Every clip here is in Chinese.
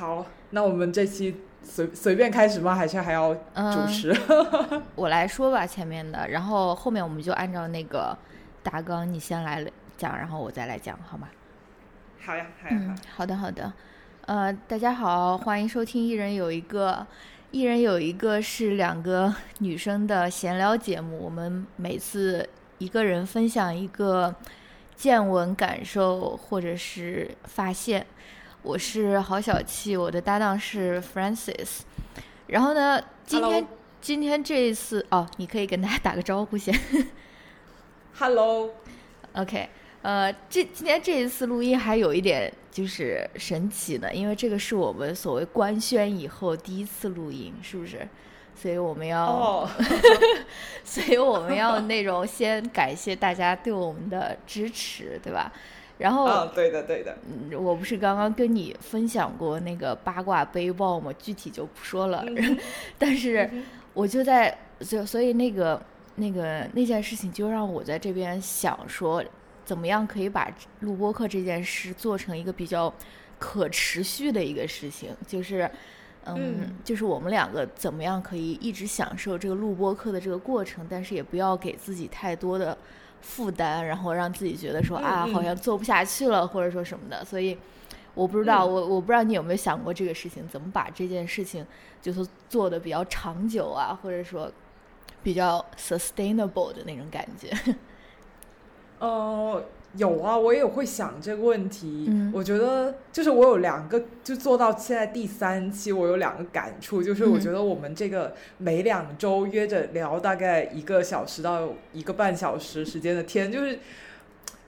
好，那我们这期随随便开始吗？还是还要主持？我来说吧，前面的，然后后面我们就按照那个大纲，你先来讲，然后我再来讲，好吗？好呀，好呀，好的，好的。呃，大家好，欢迎收听《一人有一个》，一人有一个是两个女生的闲聊节目，我们每次一个人分享一个见闻、感受或者是发现。我是郝小气，我的搭档是 Francis。然后呢，今天今天这一次哦，你可以跟大家打个招呼先。Hello。OK，呃，这今天这一次录音还有一点就是神奇的，因为这个是我们所谓官宣以后第一次录音，是不是？所以我们要，所以我们要那种先感谢大家对我们的支持，对吧？然后，对的，对的，嗯，我不是刚刚跟你分享过那个八卦背包吗？具体就不说了。但是，我就在所所以那个那个那件事情，就让我在这边想说，怎么样可以把录播课这件事做成一个比较可持续的一个事情？就是，嗯，就是我们两个怎么样可以一直享受这个录播课的这个过程，但是也不要给自己太多的。负担，然后让自己觉得说啊，好像做不下去了，或者说什么的。所以，我不知道，我我不知道你有没有想过这个事情，怎么把这件事情就是做的比较长久啊，或者说比较 sustainable 的那种感觉。哦。有啊，我也会想这个问题。我觉得就是我有两个，就做到现在第三期，我有两个感触，就是我觉得我们这个每两周约着聊大概一个小时到一个半小时时间的天，就是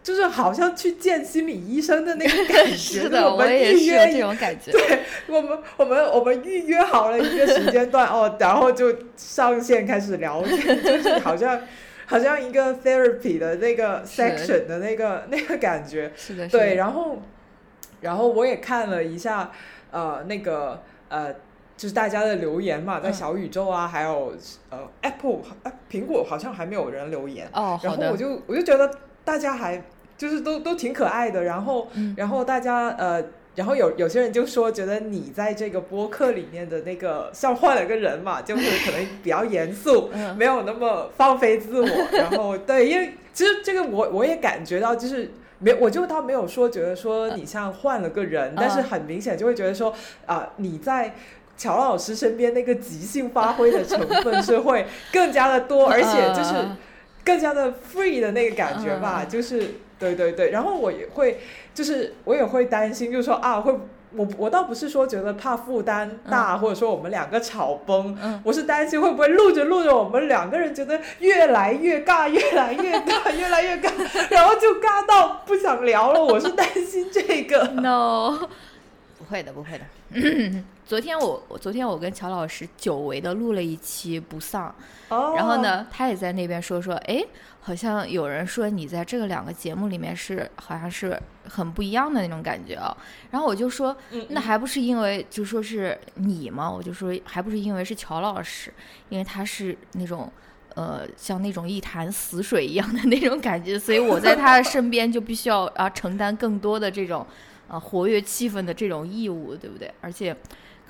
就是好像去见心理医生的那个感觉。是的，我也是这种感觉。对我们，我们我们预约好了一个时间段哦，然后就上线开始聊天，就是好像。好像一个 therapy 的那个 section 的那个那个感觉，是的，对。然后，然后我也看了一下，呃，那个呃，就是大家的留言嘛，在小宇宙啊，还有呃 Apple，苹果好像还没有人留言哦。然后我就我就觉得大家还就是都都挺可爱的。然后，然后大家呃。然后有有些人就说，觉得你在这个播客里面的那个像换了个人嘛，就是可能比较严肃，没有那么放飞自我。然后对，因为其实这个我我也感觉到，就是没我就倒没有说觉得说你像换了个人，但是很明显就会觉得说啊，你在乔老师身边那个即兴发挥的成分 是会更加的多，而且就是更加的 free 的那个感觉吧，就是对对对。然后我也会。就是我也会担心，就是说啊，会我我倒不是说觉得怕负担大，或者说我们两个吵崩，我是担心会不会录着录着，我们两个人觉得越来越尬，越来越尬，越来越尬，然后就尬到不想聊了。我是担心这个。No，不会的，不会的。昨天我昨天我跟乔老师久违的录了一期不丧，然后呢，他也在那边说说，哎。好像有人说你在这个两个节目里面是好像是很不一样的那种感觉啊，然后我就说，那还不是因为就说是你吗？我就说还不是因为是乔老师，因为他是那种呃像那种一潭死水一样的那种感觉，所以我在他的身边就必须要啊承担更多的这种啊活跃气氛的这种义务，对不对？而且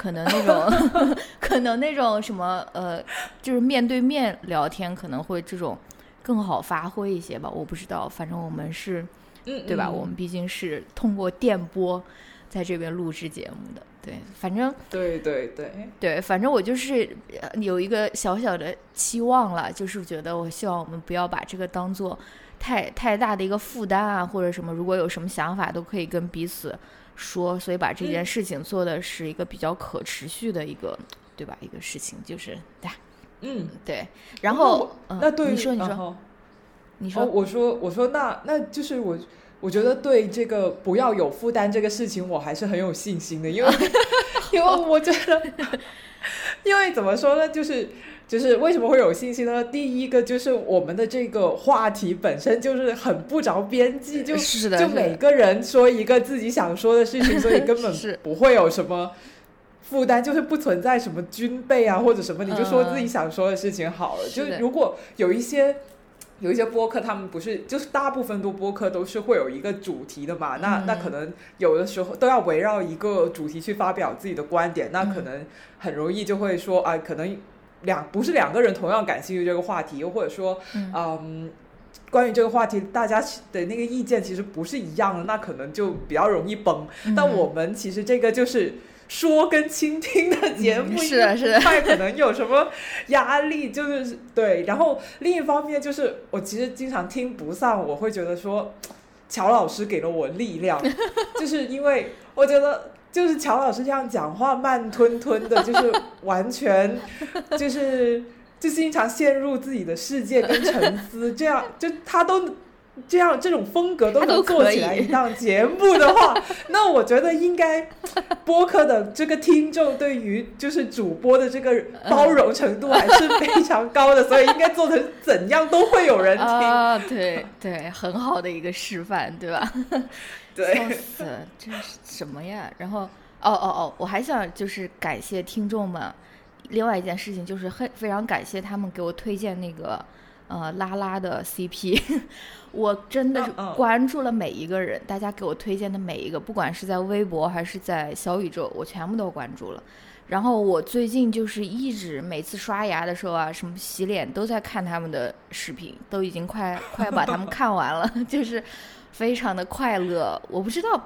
可能那种 可能那种什么呃就是面对面聊天可能会这种。更好发挥一些吧，我不知道，反正我们是，对吧？我们毕竟是通过电波在这边录制节目的，对，反正对对对对，反正我就是有一个小小的期望了，就是觉得我希望我们不要把这个当做太太大的一个负担啊，或者什么，如果有什么想法都可以跟彼此说，所以把这件事情做的是一个比较可持续的一个，对吧？一个事情就是对。嗯，对，然后那对你说，你说，你说，我说，我说，那那就是我，我觉得对这个不要有负担这个事情，我还是很有信心的，因为 因为我觉得，因为怎么说呢，就是就是为什么会有信心呢？第一个就是我们的这个话题本身就是很不着边际，就就每个人说一个自己想说的事情，所以根本 不会有什么。负担就是不存在什么军备啊或者什么，你就说自己想说的事情好了。就是如果有一些有一些播客，他们不是就是大部分都播客都是会有一个主题的嘛？那那可能有的时候都要围绕一个主题去发表自己的观点，那可能很容易就会说啊，可能两不是两个人同样感兴趣这个话题，又或者说嗯，关于这个话题大家的那个意见其实不是一样的，那可能就比较容易崩。但我们其实这个就是。说跟倾听的节目，是的，是的，太可能有什么压力，就是对。然后另一方面，就是我其实经常听不上，我会觉得说，乔老师给了我力量，就是因为我觉得，就是乔老师这样讲话慢吞吞的，就是完全 就是就经常陷入自己的世界跟沉思，这样就他都。这样这种风格都能做起来一档节目的话，那我觉得应该播客的这个听众对于就是主播的这个包容程度还是非常高的，所以应该做成怎样都会有人听。啊，对对，很好的一个示范，对吧？对，笑死，这是什么呀？然后，哦哦哦，我还想就是感谢听众们，另外一件事情就是很非常感谢他们给我推荐那个。呃，拉拉的 CP，我真的是关注了每一个人，大家给我推荐的每一个，不管是在微博还是在小宇宙，我全部都关注了。然后我最近就是一直每次刷牙的时候啊，什么洗脸都在看他们的视频，都已经快快把他们看完了，就是非常的快乐。我不知道。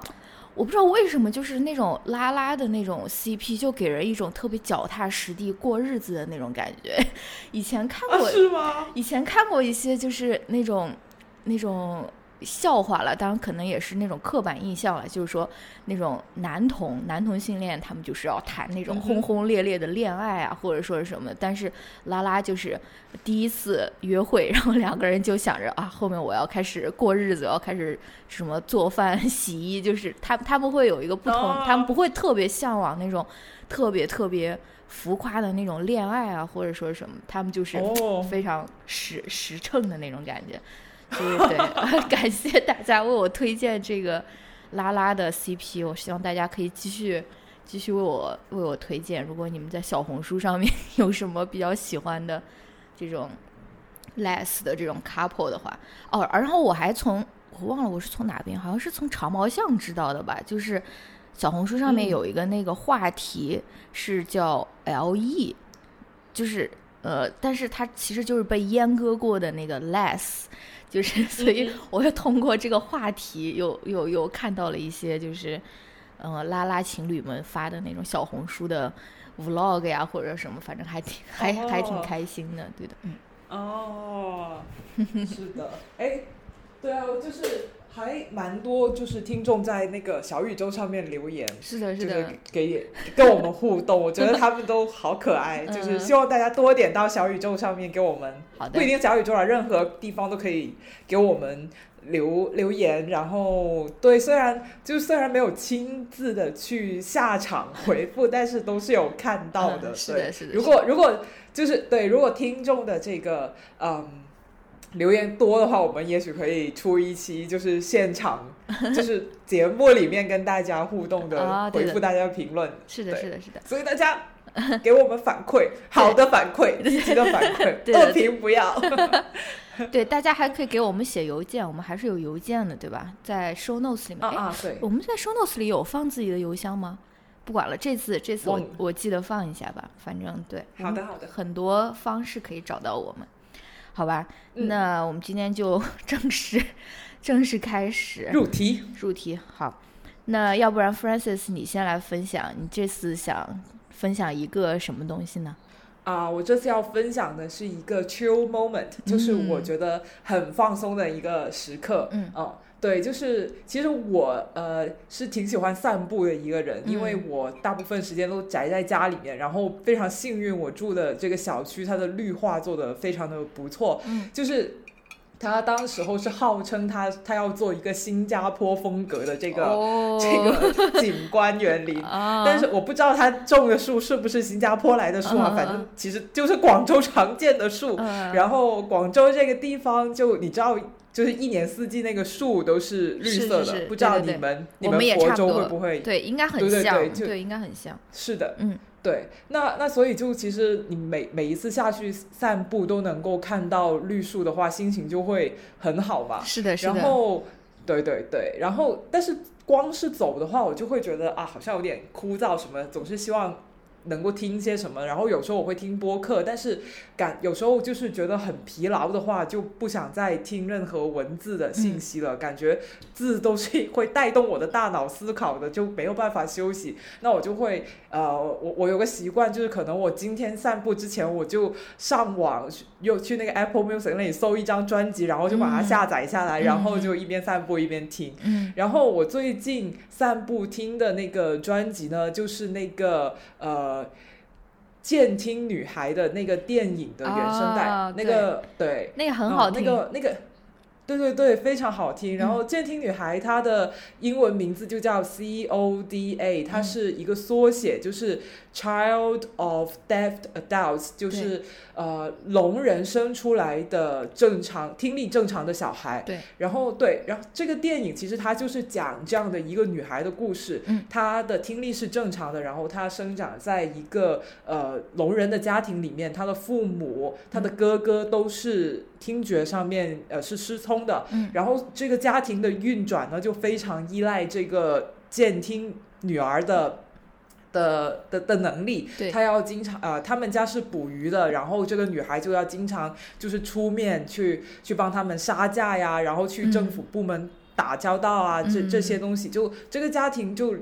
我不知道为什么，就是那种拉拉的那种 CP，就给人一种特别脚踏实地过日子的那种感觉。以前看过，是吗？以前看过一些，就是那种，那种。笑话了，当然可能也是那种刻板印象了，就是说那种男同男同性恋，他们就是要谈那种轰轰烈烈的恋爱啊，或者说是什么。但是拉拉就是第一次约会，然后两个人就想着啊，后面我要开始过日子，要开始什么做饭、洗衣，就是他他们会有一个不同，他们不会特别向往那种特别特别浮夸的那种恋爱啊，或者说什么，他们就是非常实实诚的那种感觉。对对对，感谢大家为我推荐这个拉拉的 CP，我希望大家可以继续继续为我为我推荐。如果你们在小红书上面有什么比较喜欢的这种 less 的这种 couple 的话，哦，然后我还从我忘了我是从哪边，好像是从长毛象知道的吧，就是小红书上面有一个那个话题是叫 LE，就是呃，但是它其实就是被阉割过的那个 less。就是，所以我又通过这个话题，又又又看到了一些，就是，呃，拉拉情侣们发的那种小红书的 vlog 呀，或者什么，反正还挺还还挺开心的，对的，嗯。哦，是的，哎，对啊，就是。还蛮多，就是听众在那个小宇宙上面留言，是的，是的，给跟我们互动，我觉得他们都好可爱，就是希望大家多点到小宇宙上面给我们，不一定小宇宙啊，任何地方都可以给我们留留言。然后，对，虽然就虽然没有亲自的去下场回复，但是都是有看到的。是的，是的。如果如果就是对，如果听众的这个嗯。留言多的话，我们也许可以出一期，就是现场，就是节目里面跟大家互动的，回复大家评论。是的，是的，是的。所以大家给我们反馈，好的反馈，积极的反馈，恶评不要。对，大家还可以给我们写邮件，我们还是有邮件的，对吧？在 show notes 里面。啊啊，对。我们在 show notes 里有放自己的邮箱吗？不管了，这次这次我我记得放一下吧。反正对。好的，好的。很多方式可以找到我们。好吧，那我们今天就 正式正式开始入题。入题，好。那要不然，Francis，你先来分享，你这次想分享一个什么东西呢？啊，我这次要分享的是一个 chill moment，就是我觉得很放松的一个时刻。嗯，哦。对，就是其实我呃是挺喜欢散步的一个人，因为我大部分时间都宅在家里面，然后非常幸运，我住的这个小区它的绿化做的非常的不错，嗯，就是他当时候是号称他他要做一个新加坡风格的这个这个景观园林，但是我不知道他种的树是不是新加坡来的树啊，反正其实就是广州常见的树，然后广州这个地方就你知道。就是一年四季那个树都是绿色的，不知道你们你们佛州会不会？对，应该很像，对，应该很像。是的，嗯，对。那那所以就其实你每每一次下去散步都能够看到绿树的话，心情就会很好嘛。是的，是的。然后，对对对，然后但是光是走的话，我就会觉得啊，好像有点枯燥，什么总是希望。能够听些什么？然后有时候我会听播客，但是感有时候就是觉得很疲劳的话，就不想再听任何文字的信息了。感觉字都是会带动我的大脑思考的，就没有办法休息。那我就会呃，我我有个习惯，就是可能我今天散步之前，我就上网又去那个 Apple Music 那里搜一张专辑，然后就把它下载下来，然后就一边散步一边听。嗯。然后我最近散步听的那个专辑呢，就是那个呃。监听女孩的那个电影的原声带，那个对，那个很好听，那个那个，对对对，非常好听。然后监听女孩她的英文名字就叫 C O D A，它是一个缩写，就是 Child of Deaf Adults，就是呃聋人生出来的正常听力正常的小孩。对，然后对，然后这个电影其实它就是讲这样的一个女孩的故事。嗯，她的听力是正常的，然后她生长在一个呃聋人的家庭里面，她的父母、她的哥哥都是听觉上面呃是失聪的。嗯，然后这个家庭的运转呢，就非常依赖这个监听女儿的。的的的能力，他要经常呃，他们家是捕鱼的，然后这个女孩就要经常就是出面去去帮他们杀价呀，然后去政府部门打交道啊，这这些东西，就这个家庭就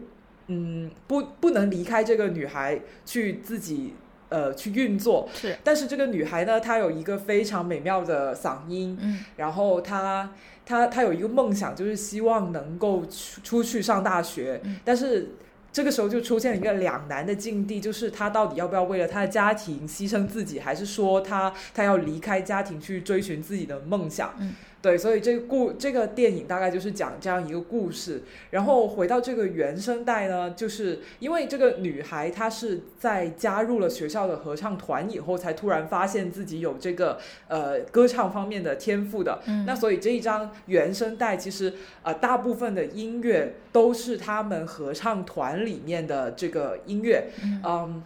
嗯不不能离开这个女孩去自己呃去运作，是，但是这个女孩呢，她有一个非常美妙的嗓音，嗯，然后她她她有一个梦想，就是希望能够出出去上大学，但是。这个时候就出现了一个两难的境地，就是他到底要不要为了他的家庭牺牲自己，还是说他他要离开家庭去追寻自己的梦想？嗯。对，所以这个故这个电影大概就是讲这样一个故事。然后回到这个原声带呢，就是因为这个女孩她是在加入了学校的合唱团以后，才突然发现自己有这个呃歌唱方面的天赋的。嗯。那所以这一张原声带其实呃大部分的音乐都是他们合唱团里面的这个音乐。嗯。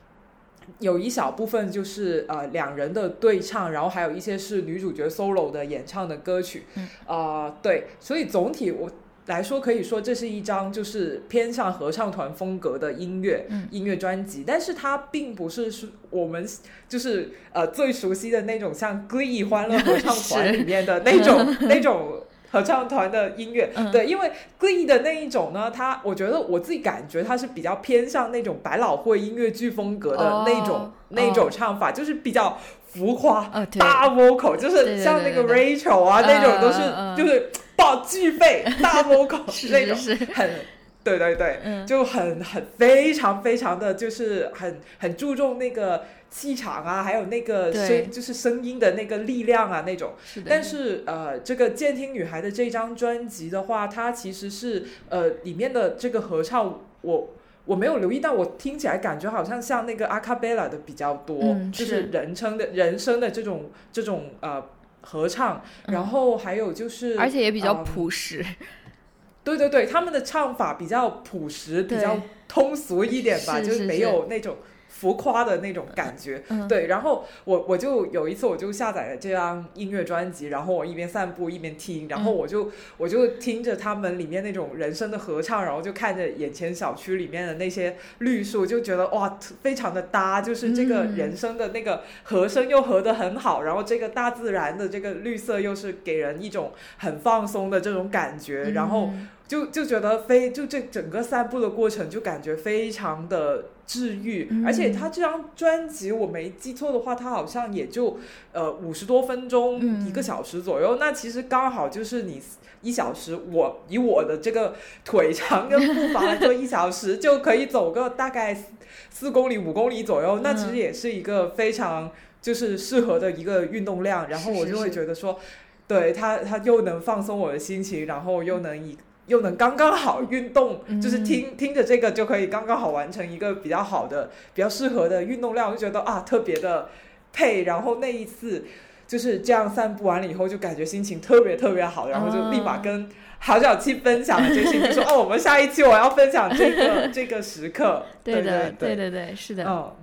有一小部分就是呃两人的对唱，然后还有一些是女主角 solo 的演唱的歌曲，啊对，所以总体我来说可以说这是一张就是偏向合唱团风格的音乐音乐专辑，但是它并不是是我们就是呃最熟悉的那种像 Glee 欢乐合唱 团里面的那种 那种。合唱团的音乐，对，因为 Glee 的那一种呢，它我觉得我自己感觉它是比较偏向那种百老汇音乐剧风格的那种那种唱法，就是比较浮夸，大 vocal，就是像那个 Rachel 啊那种都是就是爆巨肺大 vocal 那种，很对对对，就很很非常非常的就是很很注重那个。气场啊，还有那个声，就是声音的那个力量啊，那种。是的。但是呃，这个监听女孩的这张专辑的话，它其实是呃里面的这个合唱，我我没有留意到，我听起来感觉好像像那个阿卡贝拉的比较多，就是人称的人声的这种这种呃合唱。然后还有就是，而且也比较朴实。对对对，他们的唱法比较朴实，比较通俗一点吧，就是没有那种。浮夸的那种感觉，对。然后我我就有一次我就下载了这张音乐专辑，然后我一边散步一边听，然后我就我就听着他们里面那种人声的合唱，然后就看着眼前小区里面的那些绿树，就觉得哇，非常的搭，就是这个人声的那个和声又合得很好，然后这个大自然的这个绿色又是给人一种很放松的这种感觉，然后。就就觉得非就这整个散步的过程就感觉非常的治愈，而且他这张专辑我没记错的话，他好像也就呃五十多分钟一个小时左右，那其实刚好就是你一小时，我以我的这个腿长跟步伐来说，一小时就可以走个大概四公里五公里左右，那其实也是一个非常就是适合的一个运动量，然后我就会觉得说，对他他又能放松我的心情，然后又能以。又能刚刚好运动，就是听听着这个就可以刚刚好完成一个比较好的、比较适合的运动量，我就觉得啊特别的配。然后那一次就是这样散步完了以后，就感觉心情特别特别好，然后就立马跟郝小七分享了这些，就说哦，我们下一期我要分享这个这个时刻。对的，对对对，是的。嗯。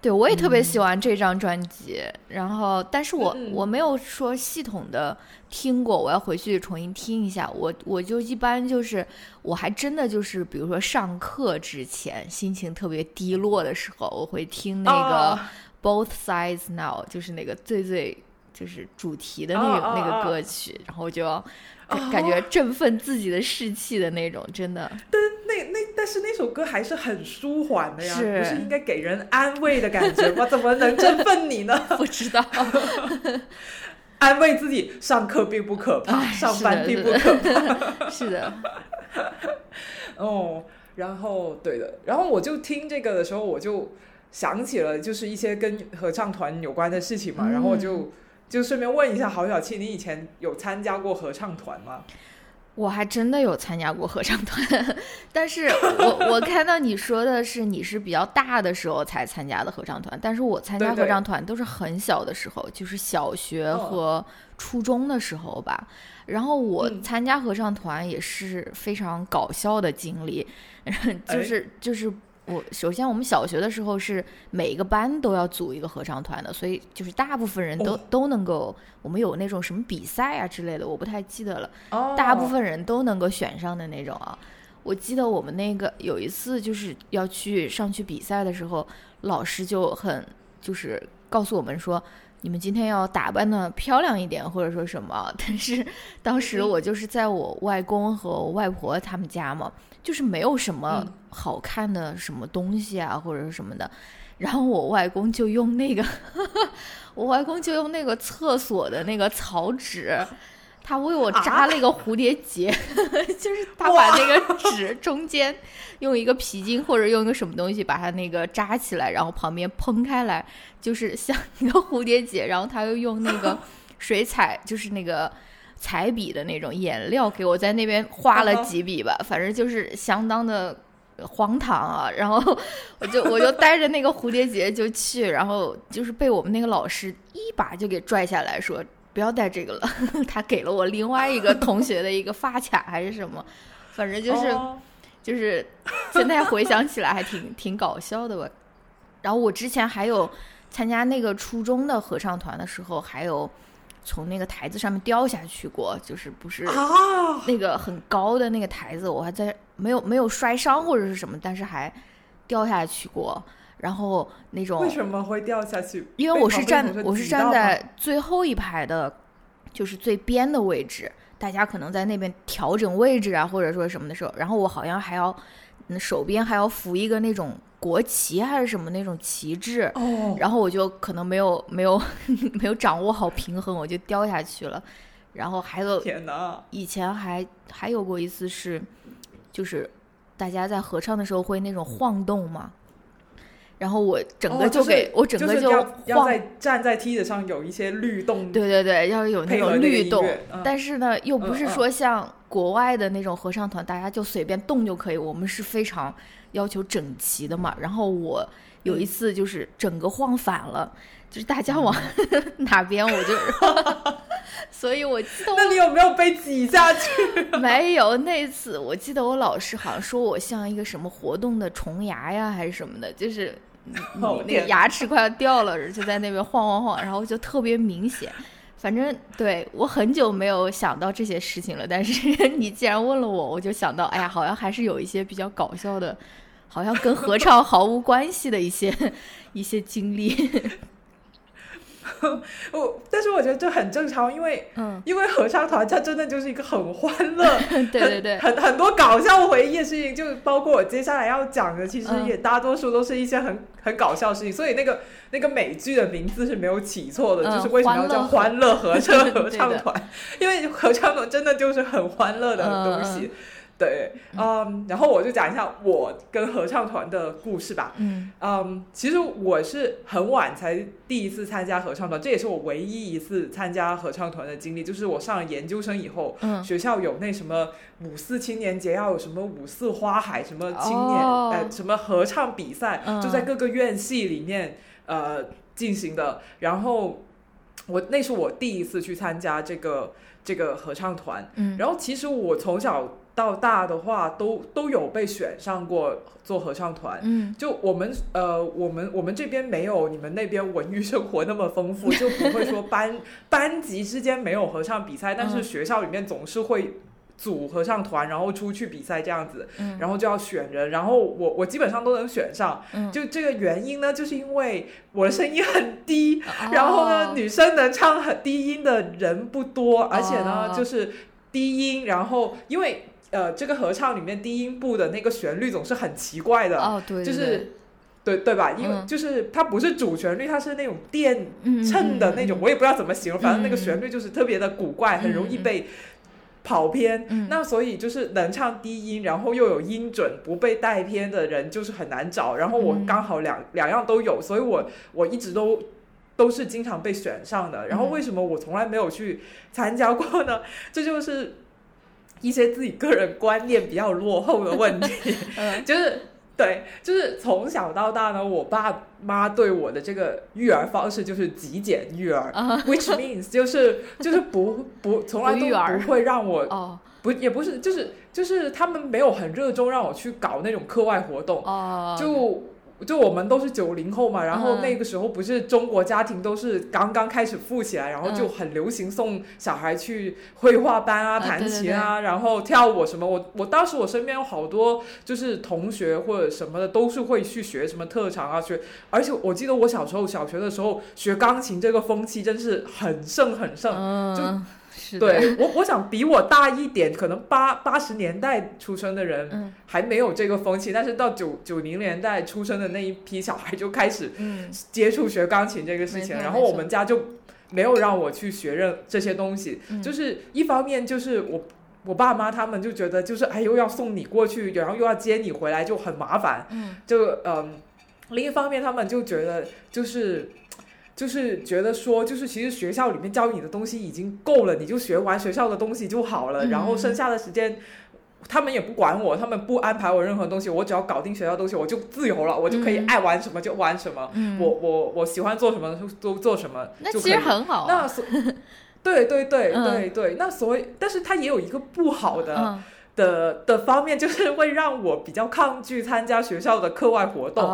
对，我也特别喜欢这张专辑，然后，但是我我没有说系统的听过，我要回去重新听一下。我我就一般就是，我还真的就是，比如说上课之前心情特别低落的时候，我会听那个 Both Sides Now，就是那个最最就是主题的那个那个歌曲，然后就要感觉振奋自己的士气的那种，真的。但那那但是那首歌还是很舒缓的呀，不是应该给人安慰的感觉吗？怎么能振奋你呢？不知道，安慰自己，上课并不可怕，上班并不可怕，是的。哦，然后对的，然后我就听这个的时候，我就想起了就是一些跟合唱团有关的事情嘛，然后我就就顺便问一下郝小七，你以前有参加过合唱团吗？我还真的有参加过合唱团，但是我 我看到你说的是你是比较大的时候才参加的合唱团，但是我参加合唱团都是很小的时候，就是小学和初中的时候吧。然后我参加合唱团也是非常搞笑的经历，就 是就是。我首先，我们小学的时候是每个班都要组一个合唱团的，所以就是大部分人都都能够，我们有那种什么比赛啊之类的，我不太记得了。大部分人都能够选上的那种啊。我记得我们那个有一次就是要去上去比赛的时候，老师就很就是告诉我们说，你们今天要打扮的漂亮一点，或者说什么。但是当时我就是在我外公和我外婆他们家嘛。就是没有什么好看的什么东西啊，或者是什么的，然后我外公就用那个，我外公就用那个厕所的那个草纸，他为我扎了一个蝴蝶结，就是他把那个纸中间用一个皮筋或者用一个什么东西把它那个扎起来，然后旁边蓬开来，就是像一个蝴蝶结，然后他又用那个水彩，就是那个。彩笔的那种颜料给我在那边画了几笔吧，反正就是相当的荒唐啊。然后我就我就带着那个蝴蝶结就去，然后就是被我们那个老师一把就给拽下来说不要带这个了。他给了我另外一个同学的一个发卡还是什么，反正就是就是现在回想起来还挺挺搞笑的吧。然后我之前还有参加那个初中的合唱团的时候，还有。从那个台子上面掉下去过，就是不是那个很高的那个台子，我还在没有没有摔伤或者是什么，但是还掉下去过。然后那种为什么会掉下去？因为我是站我是站在最后一排的，就是最边的位置，大家可能在那边调整位置啊，或者说什么的时候，然后我好像还要手边还要扶一个那种。国旗还是什么那种旗帜，然后我就可能没有没有 没有掌握好平衡，我就掉下去了。然后还有以前还还有过一次是，就是大家在合唱的时候会那种晃动嘛。然后我整个就给我整个就要在站在梯子上有一些律动，对对对，要有那种律动。但是呢，又不是说像国外的那种合唱团，大家就随便动就可以。我们是非常。要求整齐的嘛，然后我有一次就是整个晃反了，就是大家往 哪边我就，所以我记得。那你有没有被挤下去？没有，那次我记得我老师好像说我像一个什么活动的虫牙呀，还是什么的，就是你那个牙齿快要掉了，就在那边晃晃晃，然后就特别明显。反正对我很久没有想到这些事情了，但是 你既然问了我，我就想到，哎呀，好像还是有一些比较搞笑的，好像跟合唱毫无关系的一些 一些经历。我，但是我觉得这很正常，因为，嗯，因为合唱团它真的就是一个很欢乐，对对对，很很多搞笑回忆的事情，就包括我接下来要讲的，其实也大多数都是一些很很搞笑的事情。所以那个那个美剧的名字是没有起错的，就是为什么要叫欢乐合唱 合唱团？因为合唱团真的就是很欢乐的东西。对，嗯，然后我就讲一下我跟合唱团的故事吧。嗯，嗯，其实我是很晚才第一次参加合唱团，这也是我唯一一次参加合唱团的经历。就是我上了研究生以后，学校有那什么五四青年节，要有什么五四花海，什么青年呃什么合唱比赛，就在各个院系里面呃进行的。然后我那是我第一次去参加这个这个合唱团，嗯，然后其实我从小到大的话都都有被选上过做合唱团，嗯，就我们呃我们我们这边没有你们那边文娱生活那么丰富，就不会说班 班级之间没有合唱比赛，但是学校里面总是会。组合唱团，然后出去比赛这样子，然后就要选人，然后我我基本上都能选上。嗯就这个原因呢，就是因为我的声音很低，然后呢，女生能唱很低音的人不多，而且呢，就是低音，然后因为呃，这个合唱里面低音部的那个旋律总是很奇怪的，哦，对，就是对对吧？因为就是它不是主旋律，它是那种电衬的那种，我也不知道怎么形容，反正那个旋律就是特别的古怪，很容易被。跑偏，那所以就是能唱低音，然后又有音准，不被带偏的人就是很难找。然后我刚好两两样都有，所以我我一直都都是经常被选上的。然后为什么我从来没有去参加过呢？这就是一些自己个人观念比较落后的问题，就是。对，就是从小到大呢，我爸妈对我的这个育儿方式就是极简育儿，which means 就是就是不不从来都不会让我不也不是就是就是他们没有很热衷让我去搞那种课外活动，就。就我们都是九零后嘛，然后那个时候不是中国家庭都是刚刚开始富起来，然后就很流行送小孩去绘画班啊、弹琴啊，然后跳舞什么。我我当时我身边有好多就是同学或者什么的，都是会去学什么特长啊，学。而且我记得我小时候小学的时候学钢琴这个风气真是很盛很盛，就。对我，我想比我大一点，可能八八十年代出生的人还没有这个风气，但是到九九零年代出生的那一批小孩就开始接触学钢琴这个事情，然后我们家就没有让我去学任这些东西，就是一方面就是我我爸妈他们就觉得就是哎又要送你过去，然后又要接你回来就很麻烦，就嗯，另一方面他们就觉得就是。就是觉得说，就是其实学校里面教你的东西已经够了，你就学完学校的东西就好了。然后剩下的时间，他们也不管我，他们不安排我任何东西，我只要搞定学校东西，我就自由了，我就可以爱玩什么就玩什么。我我我喜欢做什么都做什么，那其实很好。那所 对对对对对，那所以，但是它也有一个不好的。的的方面就是会让我比较抗拒参加学校的课外活动，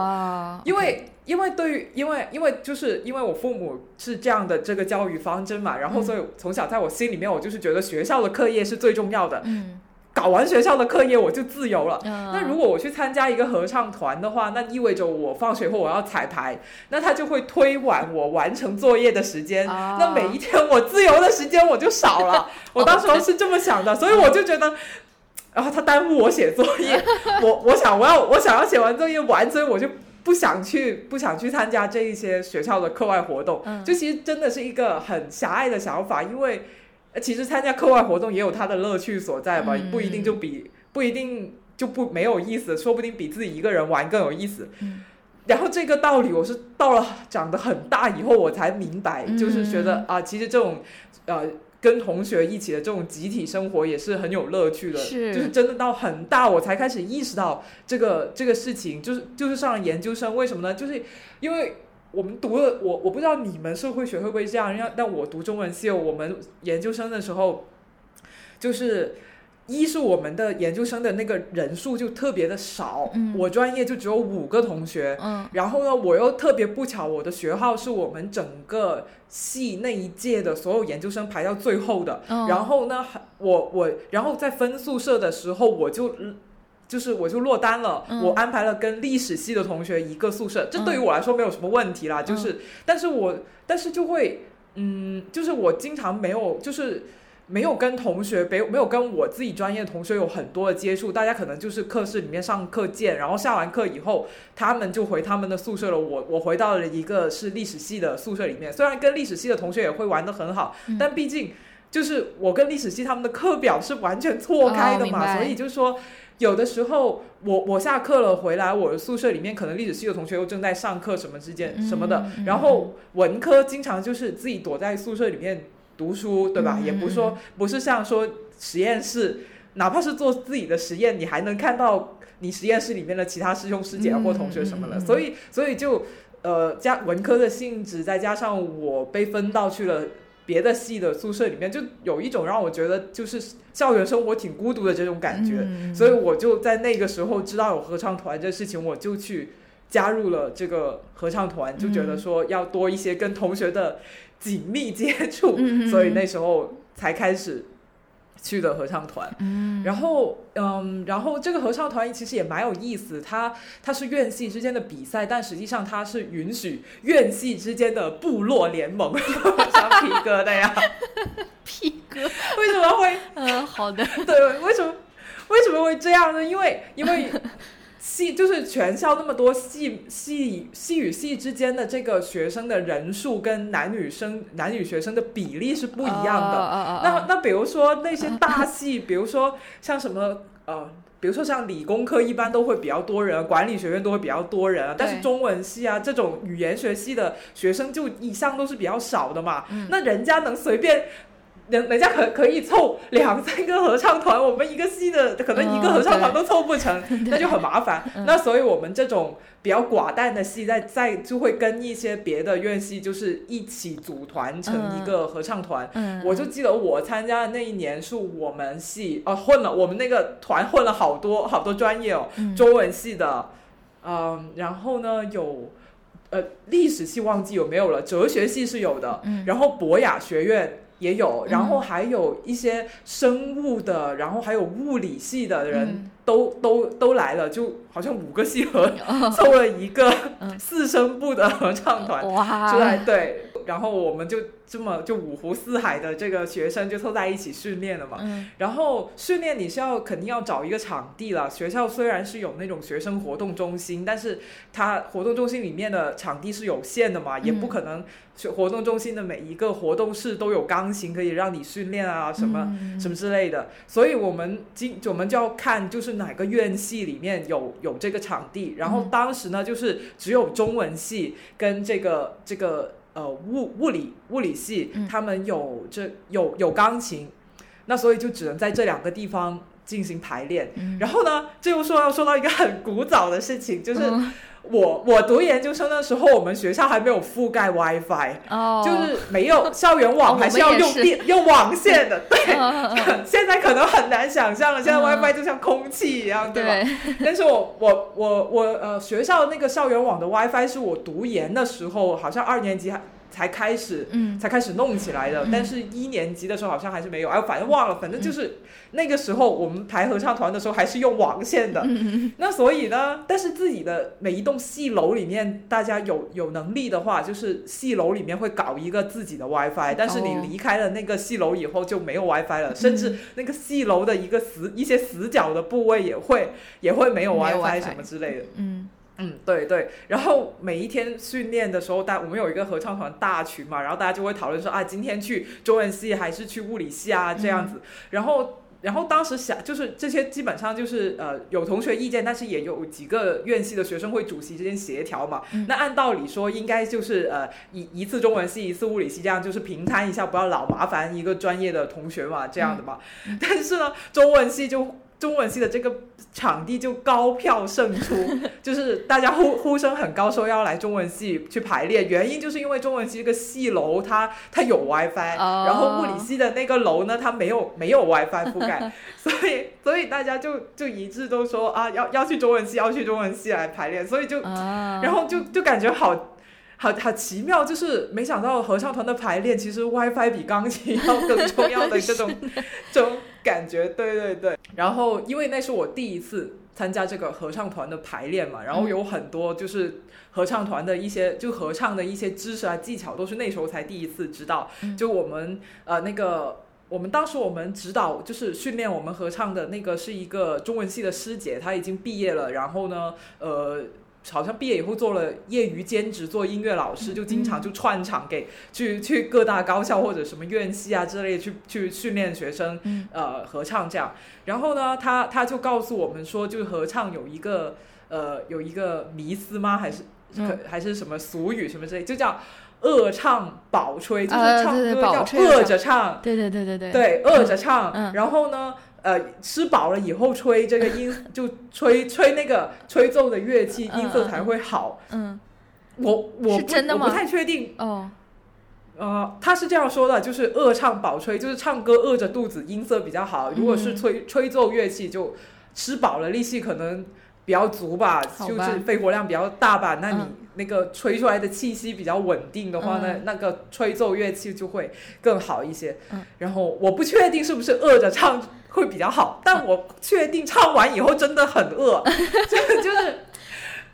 因为因为对于因为因为就是因为我父母是这样的这个教育方针嘛，然后所以从小在我心里面我就是觉得学校的课业是最重要的，嗯，搞完学校的课业我就自由了。那如果我去参加一个合唱团的话，那意味着我放学后我要彩排，那他就会推晚我完成作业的时间，那每一天我自由的时间我就少了。我当时是这么想的，所以我就觉得。然后他耽误我写作业，我我想我要我想要写完作业完，所以我就不想去不想去参加这一些学校的课外活动。就其实真的是一个很狭隘的想法，因为其实参加课外活动也有它的乐趣所在吧，不一定就比不一定就不没有意思，说不定比自己一个人玩更有意思。然后这个道理我是到了长得很大以后我才明白，就是觉得啊，其实这种呃。跟同学一起的这种集体生活也是很有乐趣的，就是真的到很大我才开始意识到这个这个事情，就是就是上了研究生，为什么呢？就是因为我们读了，我我不知道你们社会学会不会这样，让但我读中文系，我们研究生的时候就是。一是我们的研究生的那个人数就特别的少，我专业就只有五个同学，然后呢，我又特别不巧，我的学号是我们整个系那一届的所有研究生排到最后的，然后呢，我我然后在分宿舍的时候，我就就是我就落单了，我安排了跟历史系的同学一个宿舍，这对于我来说没有什么问题啦，就是，但是我但是就会，嗯，就是我经常没有就是。没有跟同学，没没有跟我自己专业的同学有很多的接触，大家可能就是课室里面上课见，然后下完课以后，他们就回他们的宿舍了。我我回到了一个是历史系的宿舍里面，虽然跟历史系的同学也会玩的很好，但毕竟就是我跟历史系他们的课表是完全错开的嘛，所以就是说有的时候我我下课了回来，我的宿舍里面可能历史系的同学又正在上课什么之间什么的，然后文科经常就是自己躲在宿舍里面。读书对吧？也不是说不是像说实验室，哪怕是做自己的实验，你还能看到你实验室里面的其他师兄师姐或同学什么的。所以，所以就呃加文科的性质，再加上我被分到去了别的系的宿舍里面，就有一种让我觉得就是校园生活挺孤独的这种感觉。所以我就在那个时候知道有合唱团这事情，我就去加入了这个合唱团，就觉得说要多一些跟同学的紧密接触，所以那时候才开始。去的合唱团，然后嗯，然后这个合唱团其实也蛮有意思，它它是院系之间的比赛，但实际上它是允许院系之间的部落联盟，像皮哥的呀，皮哥为什么会嗯好的对为什么为什么会这样呢？因为因为。系就是全校那么多系系系与系之间的这个学生的人数跟男女生男女学生的比例是不一样的。那那比如说那些大系，比如说像什么呃，比如说像理工科一般都会比较多人，管理学院都会比较多人啊。但是中文系啊这种语言学系的学生就一向都是比较少的嘛。那人家能随便。人人家可可以凑两三个合唱团，我们一个系的可能一个合唱团都凑不成，那就很麻烦。那所以我们这种比较寡淡的系，在在就会跟一些别的院系，就是一起组团成一个合唱团。我就记得我参加的那一年是我们系哦混了，我们那个团混了好多好多专业哦，中文系的，嗯，然后呢有呃历史系忘记有没有了，哲学系是有的，然后博雅学院。也有，然后还有一些生物的，然后还有物理系的人都都都来了，就好像五个系合 凑了一个四声部的合唱团出来，对。然后我们就这么就五湖四海的这个学生就凑在一起训练了嘛。然后训练你是要肯定要找一个场地了。学校虽然是有那种学生活动中心，但是它活动中心里面的场地是有限的嘛，也不可能学活动中心的每一个活动室都有钢琴可以让你训练啊什么什么之类的。所以我们今我们就要看就是哪个院系里面有有这个场地。然后当时呢就是只有中文系跟这个这个。呃，物物理物理系，他们有这有有钢琴，那所以就只能在这两个地方进行排练。然后呢，这又说要说到一个很古早的事情，就是。我我读研究生的时候，我们学校还没有覆盖 WiFi，就是没有校园网，还是要用电用网线的。对，现在可能很难想象了，现在 WiFi 就像空气一样，对吧？但是我我我我呃，学校那个校园网的 WiFi 是我读研的时候，好像二年级还。才开始，嗯，才开始弄起来的。但是一年级的时候好像还是没有，哎，反正忘了。反正就是那个时候，我们排合唱团的时候还是用网线的。那所以呢，但是自己的每一栋戏楼里面，大家有有能力的话，就是戏楼里面会搞一个自己的 WiFi。但是你离开了那个戏楼以后就没有 WiFi 了，甚至那个戏楼的一个死一些死角的部位也会也会没有 WiFi 什么之类的。嗯。嗯，对对，然后每一天训练的时候，大我们有一个合唱团大群嘛，然后大家就会讨论说啊，今天去中文系还是去物理系啊这样子。然后，然后当时想就是这些基本上就是呃有同学意见，但是也有几个院系的学生会主席之间协调嘛。那按道理说应该就是呃一一次中文系一次物理系这样，就是平摊一下，不要老麻烦一个专业的同学嘛这样的嘛。但是呢，中文系就。中文系的这个场地就高票胜出，就是大家呼呼声很高，说要来中文系去排练。原因就是因为中文系这个系楼它它有 WiFi，然后物理系的那个楼呢它没有没有 WiFi 覆盖，所以所以大家就就一致都说啊要要去中文系要去中文系来排练，所以就然后就就感觉好。好好奇妙，就是没想到合唱团的排练其实 WiFi 比钢琴要更重要的这种 这种感觉，对对对。然后因为那是我第一次参加这个合唱团的排练嘛，然后有很多就是合唱团的一些就合唱的一些知识啊技巧都是那时候才第一次知道。就我们呃那个我们当时我们指导就是训练我们合唱的那个是一个中文系的师姐，她已经毕业了，然后呢呃。好像毕业以后做了业余兼职，做音乐老师，就经常就串场给去去各大高校或者什么院系啊之类去去训练学生，呃，合唱这样。然后呢，他他就告诉我们说，就是合唱有一个呃有一个迷思吗？还是还是什么俗语什么之类，就叫恶唱饱吹，就是唱歌叫饿着唱，对对对对对，对饿着唱。然后呢？呃，吃饱了以后吹这个音，就吹吹那个 吹奏的乐器音色才会好。嗯，我我是真的吗？我不太确定哦。呃，他是这样说的，就是饿唱饱吹，就是唱歌饿着肚子，音色比较好。如果是吹吹奏乐器，就吃饱了，力气可能比较足吧，就是肺活量比较大吧。那你那个吹出来的气息比较稳定的话，那那个吹奏乐器就会更好一些。嗯然后我不确定是不是饿着唱会比较好，但我确定唱完以后真的很饿，就就是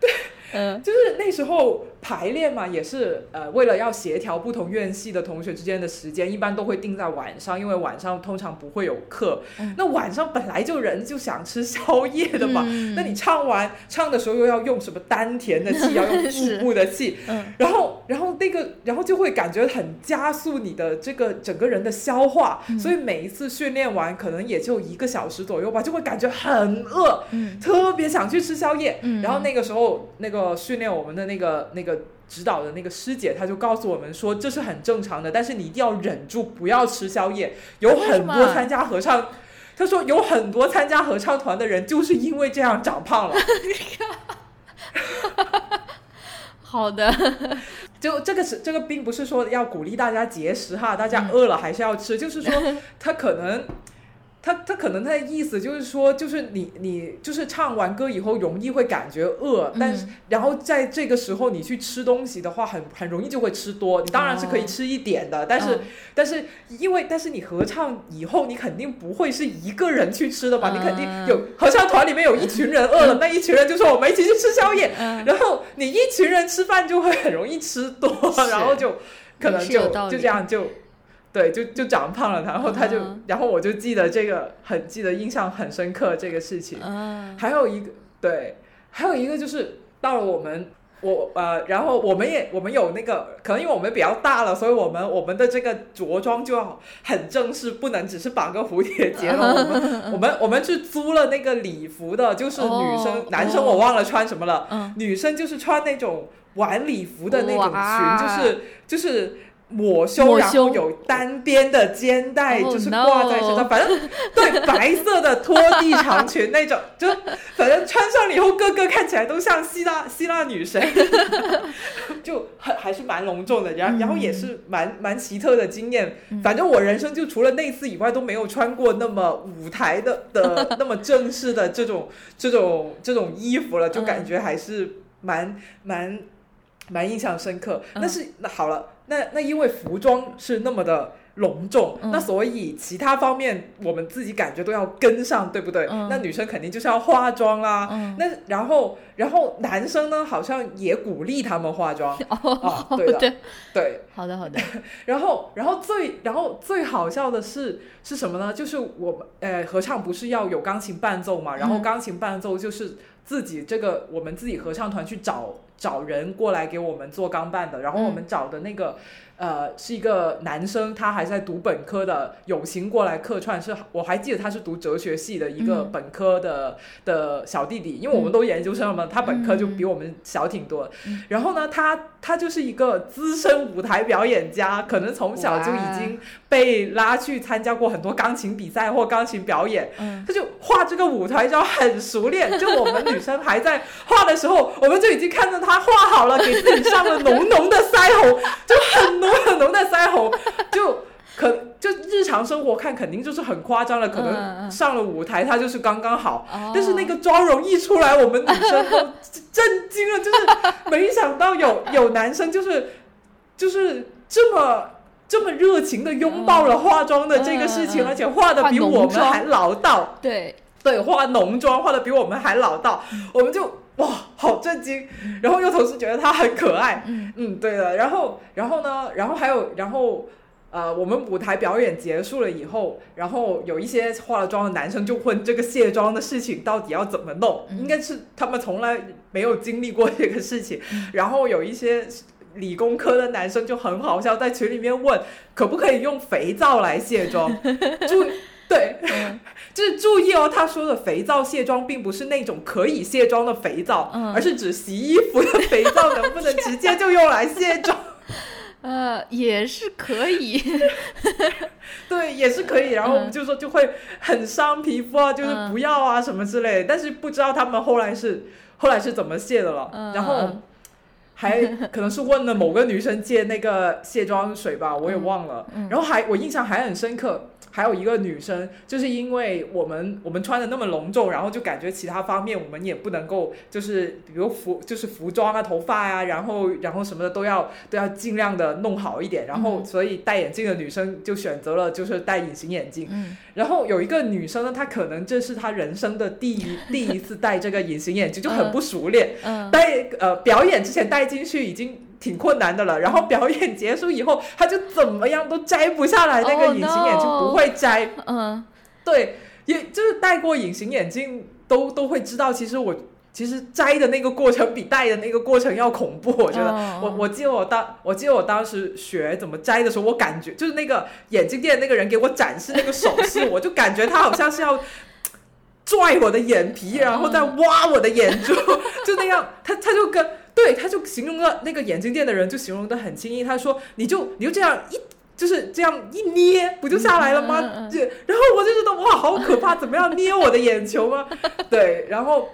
对。嗯，就是那时候排练嘛，也是呃，为了要协调不同院系的同学之间的时间，一般都会定在晚上，因为晚上通常不会有课。那晚上本来就人就想吃宵夜的嘛，那你唱完唱的时候又要用什么丹田的气，要用 腹部的气，然后然后那个然后就会感觉很加速你的这个整个人的消化，所以每一次训练完可能也就一个小时左右吧，就会感觉很饿，特别想去吃宵夜。然后那个时候那个。呃，训练我们的那个那个指导的那个师姐，她就告诉我们说，这是很正常的，但是你一定要忍住，不要吃宵夜。有很多参加合唱，她说有很多参加合唱团的人就是因为这样长胖了。好的，就这个是这个，并不是说要鼓励大家节食哈，大家饿了还是要吃，就是说 他可能。他他可能他的意思就是说，就是你你就是唱完歌以后容易会感觉饿，但是然后在这个时候你去吃东西的话，很很容易就会吃多。你当然是可以吃一点的，但是但是因为但是你合唱以后，你肯定不会是一个人去吃的吧？你肯定有合唱团里面有一群人饿了，那一群人就说我们一起去吃宵夜，然后你一群人吃饭就会很容易吃多，然后就可能就就这样就。对，就就长胖了，然后他就，然后我就记得这个，很记得，印象很深刻这个事情。还有一个，对，还有一个就是到了我们，我呃，然后我们也我们有那个，可能因为我们比较大了，所以我们我们的这个着装就要很正式，不能只是绑个蝴蝶结了。我们 我们我们去租了那个礼服的，就是女生男生我忘了穿什么了，女生就是穿那种晚礼服的那种裙，就是就是。抹胸，然后有单边的肩带，就是挂在身上，反正对白色的拖地长裙那种，就反正穿上了以后，个个看起来都像希腊希腊女神，就很还是蛮隆重的，然然后也是蛮蛮奇特的经验。反正我人生就除了那次以外，都没有穿过那么舞台的的 那么正式的这种这种这种衣服了，就感觉还是蛮蛮蛮印象深刻。但是那好了。那那因为服装是那么的隆重，那所以其他方面我们自己感觉都要跟上，对不对？那女生肯定就是要化妆啦。那然后然后男生呢，好像也鼓励他们化妆。哦，对的，对，好的好的。然后然后最然后最好笑的是是什么呢？就是我们呃合唱不是要有钢琴伴奏嘛？然后钢琴伴奏就是自己这个我们自己合唱团去找。找人过来给我们做钢伴的，然后我们找的那个。呃，是一个男生，他还在读本科的，友情过来客串，是我还记得他是读哲学系的一个本科的的小弟弟，因为我们都研究生嘛，他本科就比我们小挺多。然后呢，他他就是一个资深舞台表演家，可能从小就已经被拉去参加过很多钢琴比赛或钢琴表演，他就画这个舞台照很熟练。就我们女生还在画的时候，我们就已经看到他画好了，给自己上了浓浓的腮红，就很浓。很浓的腮红，就可就日常生活看肯定就是很夸张了，可能上了舞台他就是刚刚好，但是那个妆容一出来，我们女生都震惊了，就是没想到有有男生就是就是这么这么热情的拥抱了化妆的这个事情，而且画的比我们还老道，对对，化浓妆化的比我们还老道，我们就。哇，好震惊！然后又同时觉得他很可爱。嗯嗯，对的。然后，然后呢？然后还有，然后呃，我们舞台表演结束了以后，然后有一些化了妆的男生就问这个卸妆的事情到底要怎么弄？应该是他们从来没有经历过这个事情。然后有一些理工科的男生就很好笑，在群里面问可不可以用肥皂来卸妆？注。对，就是注意哦，他说的肥皂卸妆并不是那种可以卸妆的肥皂，而是指洗衣服的肥皂能不能直接就用来卸妆？呃，也是可以，对，也是可以。然后我们就说就会很伤皮肤啊，就是不要啊什么之类。但是不知道他们后来是后来是怎么卸的了。然后。还可能是问了某个女生借那个卸妆水吧，我也忘了。然后还我印象还很深刻。还有一个女生，就是因为我们我们穿的那么隆重，然后就感觉其他方面我们也不能够，就是比如服就是服装啊、头发呀，然后然后什么的都要都要尽量的弄好一点。然后所以戴眼镜的女生就选择了就是戴隐形眼镜。然后有一个女生呢，她可能这是她人生的第一第一次戴这个隐形眼镜，就很不熟练。戴呃表演之前戴进去已经。挺困难的了，然后表演结束以后，他就怎么样都摘不下来那个隐形眼镜，不会摘。嗯，对，也就是戴过隐形眼镜都都会知道，其实我其实摘的那个过程比戴的那个过程要恐怖。我觉得，我我记得我当我记得我当时学怎么摘的时候，我感觉就是那个眼镜店那个人给我展示那个手势，我就感觉他好像是要 拽我的眼皮，然后再挖我的眼珠，就那样，他他就跟。对，他就形容了那个眼镜店的人，就形容的很轻易。他说：“你就你就这样一，就是这样一捏，不就下来了吗？”就然后我就觉得哇，好可怕！怎么样捏我的眼球吗？对，然后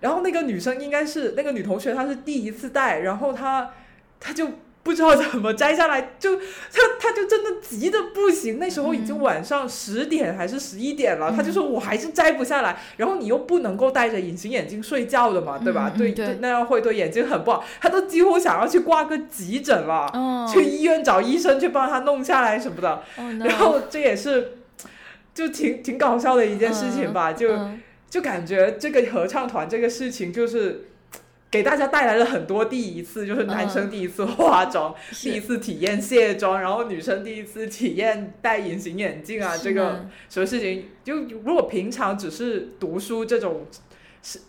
然后那个女生应该是那个女同学，她是第一次戴，然后她她就。不知道怎么摘下来，就他他就真的急的不行。那时候已经晚上十点还是十一点了，他就说我还是摘不下来。然后你又不能够戴着隐形眼镜睡觉的嘛，对吧？对，那样会对眼睛很不好。他都几乎想要去挂个急诊了，去医院找医生去帮他弄下来什么的。然后这也是就挺挺搞笑的一件事情吧，就就感觉这个合唱团这个事情就是。给大家带来了很多第一次，就是男生第一次化妆，第一次体验卸妆，然后女生第一次体验戴隐形眼镜啊，这个什么事情？就如果平常只是读书这种是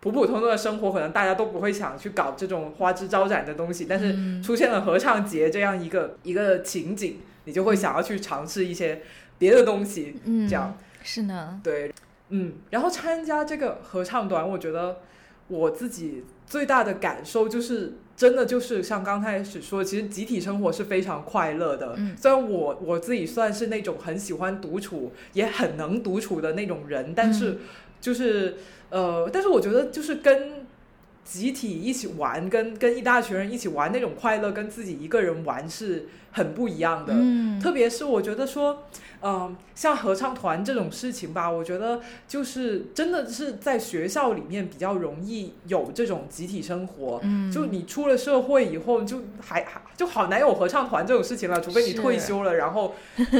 普普通通的生活，可能大家都不会想去搞这种花枝招展的东西。但是出现了合唱节这样一个一个情景，你就会想要去尝试一些别的东西。嗯，这样是呢。对，嗯，然后参加这个合唱团，我觉得我自己。最大的感受就是，真的就是像刚开始说，其实集体生活是非常快乐的。嗯，虽然我我自己算是那种很喜欢独处，也很能独处的那种人，但是就是呃，但是我觉得就是跟集体一起玩，跟跟一大群人一起玩那种快乐，跟自己一个人玩是很不一样的。嗯，特别是我觉得说。嗯，像合唱团这种事情吧，我觉得就是真的是在学校里面比较容易有这种集体生活。嗯，就你出了社会以后，就还还就好难有合唱团这种事情了，除非你退休了，然后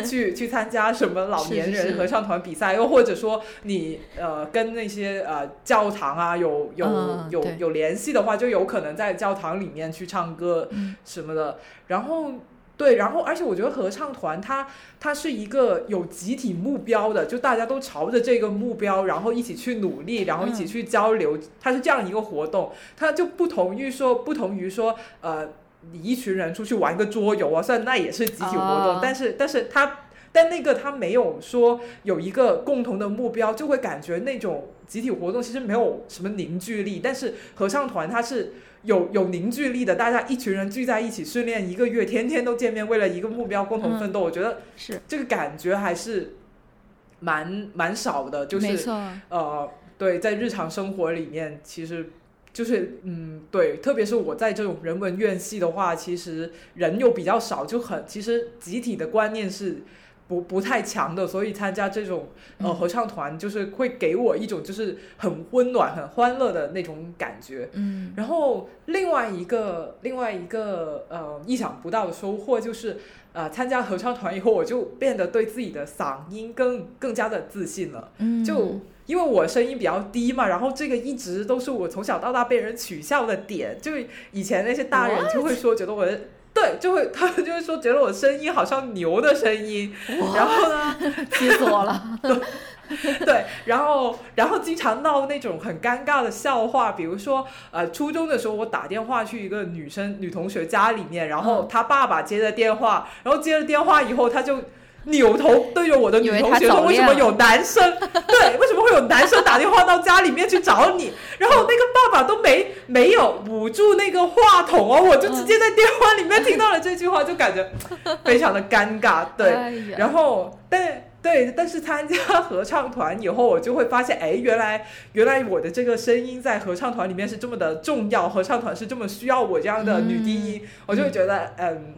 去 去参加什么老年人合唱团比赛，又或者说你呃跟那些呃教堂啊有有有有联系的话，就有可能在教堂里面去唱歌什么的，然后。对，然后而且我觉得合唱团它它是一个有集体目标的，就大家都朝着这个目标，然后一起去努力，然后一起去交流，它是这样一个活动，它就不同于说不同于说呃你一群人出去玩个桌游啊，虽然那也是集体活动，但是但是它但那个它没有说有一个共同的目标，就会感觉那种集体活动其实没有什么凝聚力，但是合唱团它是。有有凝聚力的，大家一群人聚在一起训练一个月，天天都见面，为了一个目标共同奋斗。我觉得是这个感觉还是蛮蛮少的，就是呃，对，在日常生活里面，其实就是嗯，对，特别是我在这种人文院系的话，其实人又比较少，就很其实集体的观念是。不不太强的，所以参加这种呃合唱团，就是会给我一种就是很温暖、很欢乐的那种感觉。嗯，然后另外一个另外一个呃意想不到的收获就是，呃参加合唱团以后，我就变得对自己的嗓音更更加的自信了。嗯，就因为我声音比较低嘛，然后这个一直都是我从小到大被人取笑的点，就以前那些大人就会说，觉得我的。对，就会他们就会说，觉得我声音好像牛的声音，然后呢，气死我了。对，然后然后经常闹那种很尴尬的笑话，比如说，呃，初中的时候我打电话去一个女生女同学家里面，然后她爸爸接的电话，然后接了电话以后，他就。扭头对着我的女同学说：“为什么有男生？对，为什么会有男生打电话到家里面去找你？然后那个爸爸都没没有捂住那个话筒哦，我就直接在电话里面听到了这句话，就感觉非常的尴尬。对，然后但对，但是参加合唱团以后，我就会发现，哎，原来原来我的这个声音在合唱团里面是这么的重要，合唱团是这么需要我这样的女低音，我就会觉得，嗯，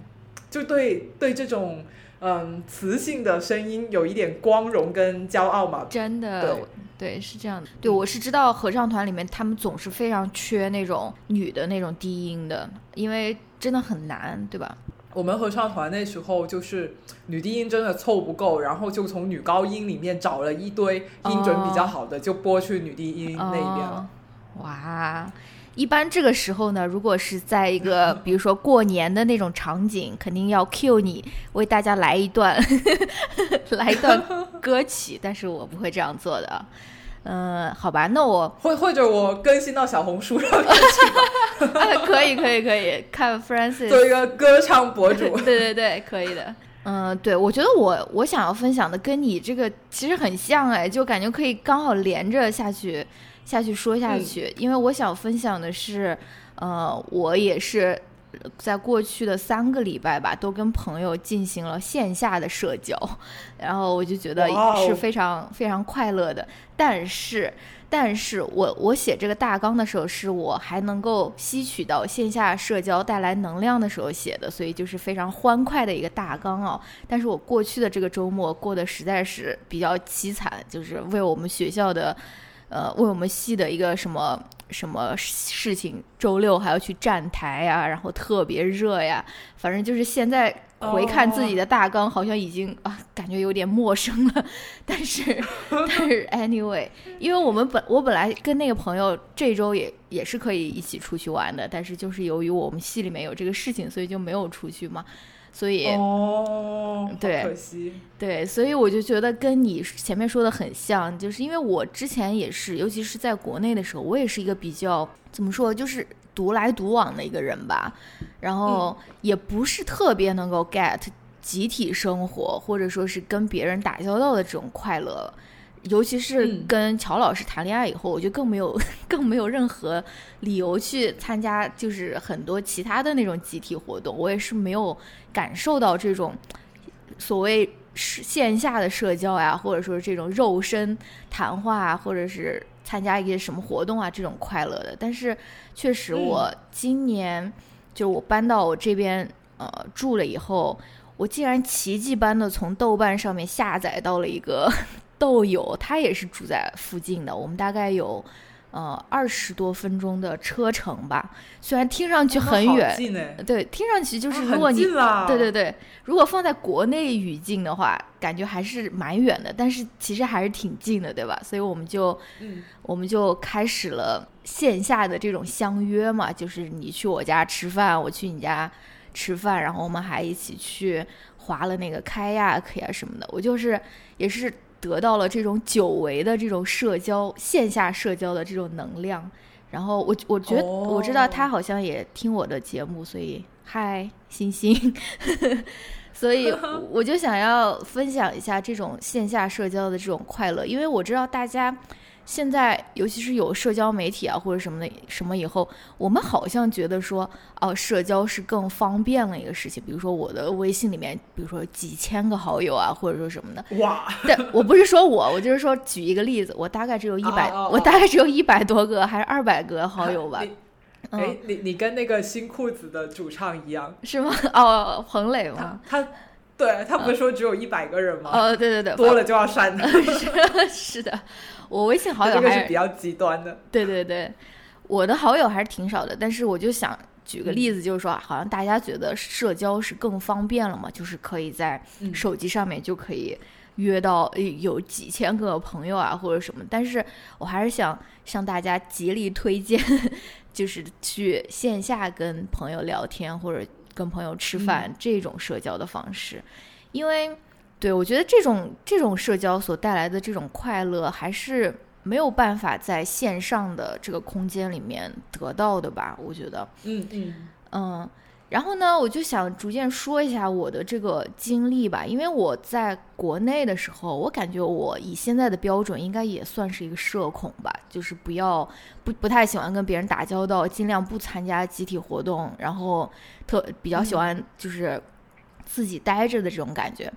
就对对这种嗯磁性的声音有一点光荣跟骄傲嘛。真的，对，是这样的。对，我是知道合唱团里面他们总是非常缺那种女的那种低音的，因为真的很难，对吧？我们合唱团那时候就是女低音真的凑不够，然后就从女高音里面找了一堆音准比较好的，就拨去女低音那一边了。哇，一般这个时候呢，如果是在一个 比如说过年的那种场景，肯定要 cue 你为大家来一段 来一段歌曲，但是我不会这样做的。嗯，好吧，那我 或或者我更新到小红书上面去吧。可以，可以，可以看 Francis 做一个歌唱博主。对对对，可以的。嗯，对，我觉得我我想要分享的跟你这个其实很像哎，就感觉可以刚好连着下去下去说下去，因为我想分享的是，呃，我也是。在过去的三个礼拜吧，都跟朋友进行了线下的社交，然后我就觉得是非常非常快乐的。但是，但是我我写这个大纲的时候，是我还能够吸取到线下社交带来能量的时候写的，所以就是非常欢快的一个大纲哦。但是我过去的这个周末过得实在是比较凄惨，就是为我们学校的。呃，为我们系的一个什么什么事情，周六还要去站台呀，然后特别热呀，反正就是现在回看自己的大纲，好像已经啊，感觉有点陌生了。但是但是 anyway，因为我们本我本来跟那个朋友这周也也是可以一起出去玩的，但是就是由于我们系里面有这个事情，所以就没有出去嘛。所以哦，对，可惜，对，所以我就觉得跟你前面说的很像，就是因为我之前也是，尤其是在国内的时候，我也是一个比较怎么说，就是独来独往的一个人吧，然后也不是特别能够 get 集体生活，或者说是跟别人打交道的这种快乐。尤其是跟乔老师谈恋爱以后，我就更没有 更没有任何理由去参加，就是很多其他的那种集体活动。我也是没有感受到这种所谓是线下的社交呀，或者说这种肉身谈话，或者是参加一些什么活动啊这种快乐的。但是确实，我今年就我搬到我这边呃住了以后，我竟然奇迹般的从豆瓣上面下载到了一个。豆友他也是住在附近的，我们大概有呃二十多分钟的车程吧。虽然听上去很远，对，听上去就是如果你对对对，如果放在国内语境的话，感觉还是蛮远的，但是其实还是挺近的，对吧？所以我们就我们就开始了线下的这种相约嘛，就是你去我家吃饭，我去你家吃饭，然后我们还一起去划了那个开亚克呀什么的。我就是也是。得到了这种久违的这种社交线下社交的这种能量，然后我我觉得我知道他好像也听我的节目，所以嗨星星，所以 我就想要分享一下这种线下社交的这种快乐，因为我知道大家。现在，尤其是有社交媒体啊，或者什么的什么以后，我们好像觉得说，哦，社交是更方便了一个事情。比如说我的微信里面，比如说几千个好友啊，或者说什么的。哇！但，我不是说我，我就是说举一个例子，我大概只有 一百，我大概只有 一百多个，还是二百个好友吧。哎，你你跟那个新裤子的主唱一样是吗？哦，彭磊吗？他，对他不是说只有一百个人吗？哦，对对对，多了就要删的。是是的。我微信好友还是比较极端的，对对对，我的好友还是挺少的，但是我就想举个例子，就是说，好像大家觉得社交是更方便了嘛，就是可以在手机上面就可以约到有几千个朋友啊，或者什么，但是我还是想向大家极力推荐，就是去线下跟朋友聊天或者跟朋友吃饭这种社交的方式，因为。对，我觉得这种这种社交所带来的这种快乐，还是没有办法在线上的这个空间里面得到的吧？我觉得，嗯嗯嗯。然后呢，我就想逐渐说一下我的这个经历吧，因为我在国内的时候，我感觉我以现在的标准，应该也算是一个社恐吧，就是不要不不太喜欢跟别人打交道，尽量不参加集体活动，然后特比较喜欢就是。自己待着的这种感觉。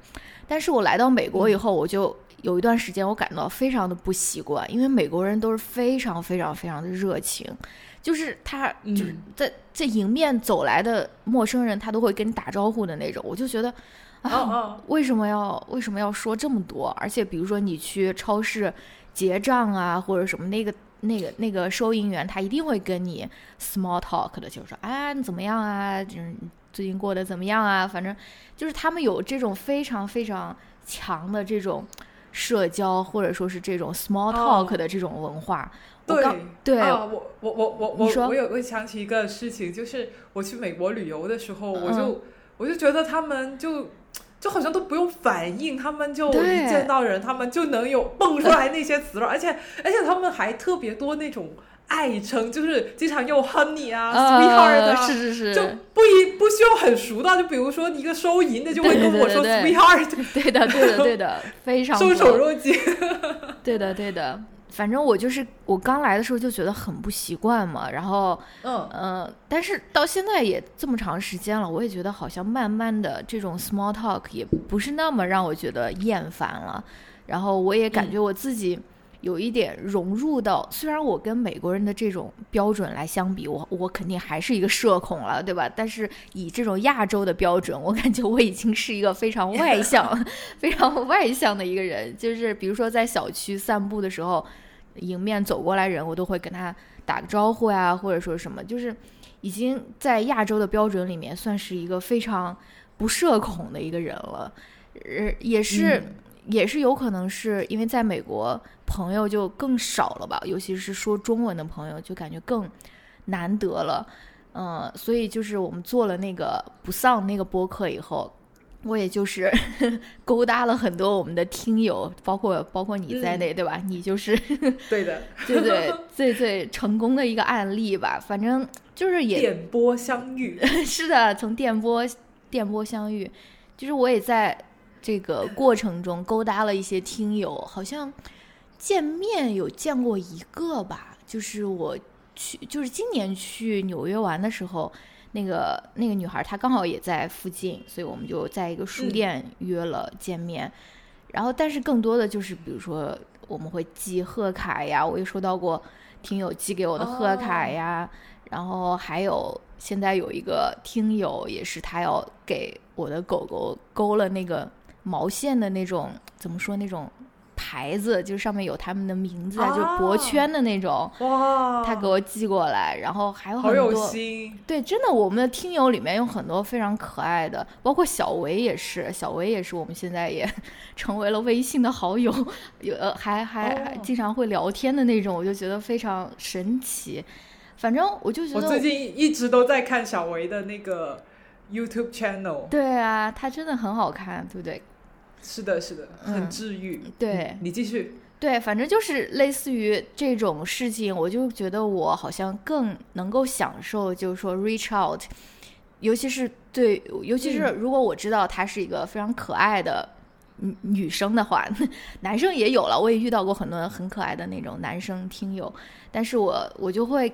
但是我来到美国以后，我就有一段时间我感到非常的不习惯，因为美国人都是非常非常非常的热情，就是他就是在在迎面走来的陌生人，他都会跟你打招呼的那种，我就觉得。啊，为什么要为什么要说这么多？而且比如说你去超市结账啊，或者什么那个那个那个收银员，他一定会跟你 small talk 的，就是说啊你怎么样啊，就是最近过得怎么样啊？反正就是他们有这种非常非常强的这种社交或者说是这种 small talk 的这种文化。对对啊，我我我我我我有会想起一个事情，就是我去美国旅游的时候，我就我就觉得他们就。就好像都不用反应，他们就一见到人，他们就能有蹦出来那些词了，而且而且他们还特别多那种爱称，就是经常用 honey 啊，sweetheart 啊，是是是，就不一不需要很熟的，就比如说一个收银的就会跟我说 sweetheart，对的对的对的，非常受宠若惊，对的对的。反正我就是我刚来的时候就觉得很不习惯嘛，然后嗯。呃，但是到现在也这么长时间了，我也觉得好像慢慢的这种 small talk 也不是那么让我觉得厌烦了，然后我也感觉我自己有一点融入到，虽然我跟美国人的这种标准来相比，我我肯定还是一个社恐了，对吧？但是以这种亚洲的标准，我感觉我已经是一个非常外向、非常外向的一个人，就是比如说在小区散步的时候。迎面走过来人，我都会跟他打个招呼呀，或者说什么，就是已经在亚洲的标准里面算是一个非常不社恐的一个人了。呃，也是，也是有可能是因为在美国朋友就更少了吧，尤其是说中文的朋友就感觉更难得了。嗯，所以就是我们做了那个不丧那个播客以后。我也就是 勾搭了很多我们的听友，包括包括你在内，对吧？你就是 对的，对对，最最成功的一个案例吧。反正就是也电波相遇，是的，从电波电波相遇，就是我也在这个过程中勾搭了一些听友，好像见面有见过一个吧，就是我去，就是今年去纽约玩的时候。那个那个女孩，她刚好也在附近，所以我们就在一个书店约了见面。然后，但是更多的就是，比如说我们会寄贺卡呀，我也收到过听友寄给我的贺卡呀。然后还有现在有一个听友，也是他要给我的狗狗勾了那个毛线的那种，怎么说那种。牌子就是上面有他们的名字啊，就脖圈的那种。哇！他给我寄过来，然后还有很多。对，真的，我们的听友里面有很多非常可爱的，包括小维也是，小维也是我们现在也成为了微信的好友，有还还还经常会聊天的那种，我就觉得非常神奇。反正我就觉得，我最近一直都在看小维的那个 YouTube channel。对啊，他真的很好看，对不对？是的，是的，很治愈。对，你继续。对，反正就是类似于这种事情，我就觉得我好像更能够享受，就是说 reach out，尤其是对，尤其是如果我知道她是一个非常可爱的女女生的话，男生也有了，我也遇到过很多很可爱的那种男生听友，但是我我就会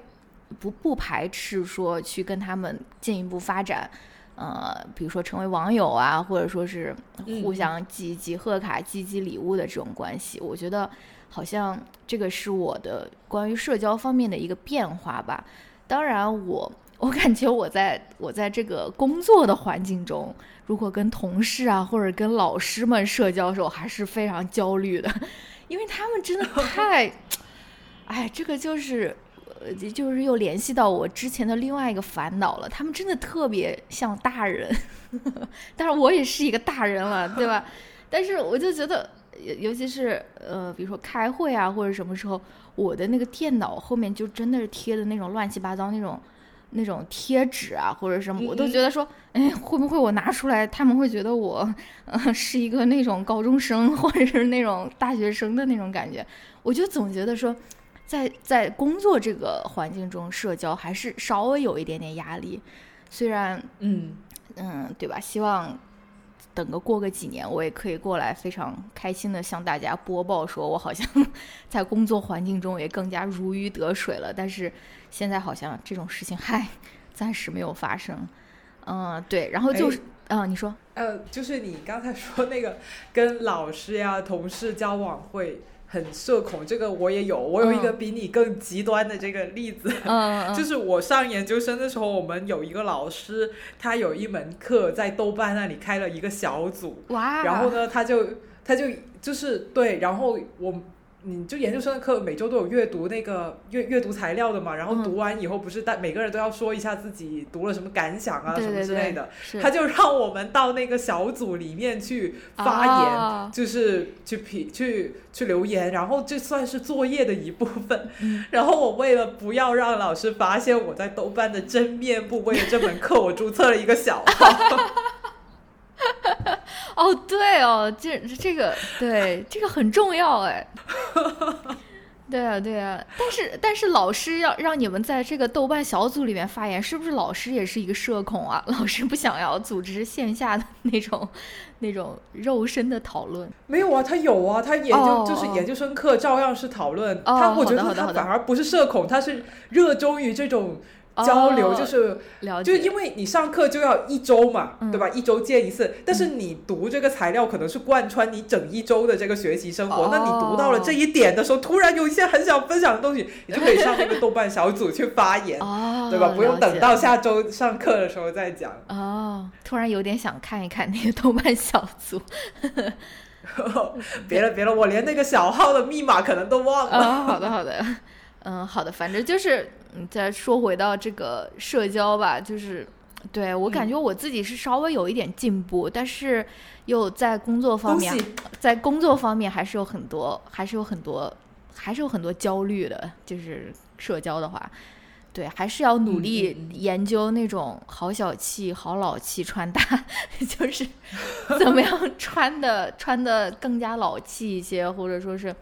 不不排斥说去跟他们进一步发展。呃，比如说成为网友啊，或者说是互相寄寄贺卡、寄寄礼物的这种关系，我觉得好像这个是我的关于社交方面的一个变化吧。当然，我我感觉我在我在这个工作的环境中，如果跟同事啊或者跟老师们社交的时候，还是非常焦虑的，因为他们真的太，哎，这个就是。呃，就是又联系到我之前的另外一个烦恼了。他们真的特别像大人，但是我也是一个大人了，对吧？但是我就觉得，尤其是呃，比如说开会啊，或者什么时候，我的那个电脑后面就真的是贴的那种乱七八糟那种那种贴纸啊，或者什么，我都觉得说，哎，会不会我拿出来，他们会觉得我呃是一个那种高中生或者是那种大学生的那种感觉？我就总觉得说。在在工作这个环境中社交还是稍微有一点点压力，虽然嗯嗯对吧？希望等个过个几年，我也可以过来非常开心的向大家播报，说我好像 在工作环境中也更加如鱼得水了。但是现在好像这种事情，还，暂时没有发生。嗯，对，然后就是啊，你说，呃，就是你刚才说那个跟老师呀、同事交往会很社恐，这个我也有。我有一个比你更极端的这个例子，嗯，就是我上研究生的时候，我们有一个老师，他有一门课在豆瓣那里开了一个小组，哇，然后呢，他就他就就是对，然后我。你就研究生的课每周都有阅读那个阅阅读材料的嘛，然后读完以后不是大每个人都要说一下自己读了什么感想啊什么之类的，他就让我们到那个小组里面去发言，就是去评去去留言，然后这算是作业的一部分。然后我为了不要让老师发现我在豆瓣的真面目，为了这门课我注册了一个小号。哦，对哦，这这个对这个很重要哎，对啊对啊，但是但是老师要让你们在这个豆瓣小组里面发言，是不是老师也是一个社恐啊？老师不想要组织线下的那种那种肉身的讨论？没有啊，他有啊，他研究就是研究生课照样是讨论。哦他我觉得他反而不是社恐，他是热衷于这种。交流就是，就是因为你上课就要一周嘛，对吧？一周见一次。但是你读这个材料可能是贯穿你整一周的这个学习生活。那你读到了这一点的时候，突然有一些很想分享的东西，你就可以上那个豆瓣小组去发言，对吧？不用等到下周上课的时候再讲。哦，突然有点想看一看那个豆瓣小组。别了别了，我连那个小号的密码可能都忘了。好的好的。嗯，好的，反正就是，嗯，再说回到这个社交吧，就是，对我感觉我自己是稍微有一点进步，但是又在工作方面，在工作方面还是有很多，还是有很多，还是有很多焦虑的，就是社交的话，对，还是要努力研究那种好小气、好老气穿搭，就是怎么样穿的穿的更加老气一些，或者说是，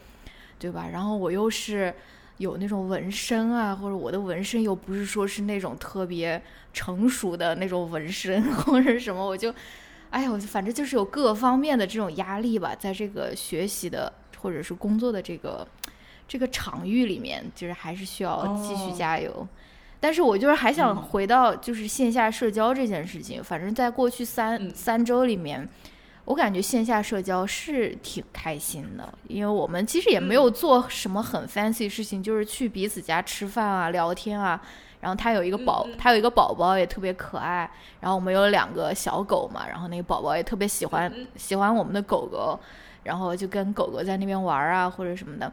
对吧？然后我又是。有那种纹身啊，或者我的纹身又不是说是那种特别成熟的那种纹身或者什么，我就，哎呀，我反正就是有各方面的这种压力吧，在这个学习的或者是工作的这个 这个场域里面，就是还是需要继续加油。但是我就是还想回到就是线下社交这件事情，反正在过去三三周里面。我感觉线下社交是挺开心的，因为我们其实也没有做什么很 fancy 事情，就是去彼此家吃饭啊、聊天啊。然后他有一个宝，他有一个宝宝也特别可爱。然后我们有两个小狗嘛，然后那个宝宝也特别喜欢喜欢我们的狗狗，然后就跟狗狗在那边玩啊或者什么的。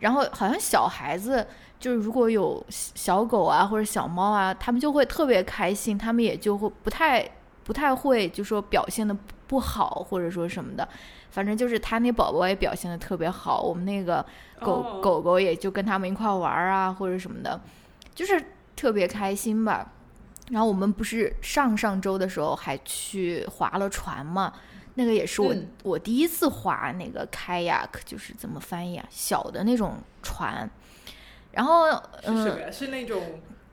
然后好像小孩子就是如果有小狗啊或者小猫啊，他们就会特别开心，他们也就会不太不太会就说表现的。不好，或者说什么的，反正就是他那宝宝也表现的特别好，我们那个狗狗狗也就跟他们一块玩啊，或者什么的，就是特别开心吧。然后我们不是上上周的时候还去划了船嘛？那个也是我我第一次划那个 kayak，就是怎么翻译啊？小的那种船。然后是什么呀？是那种。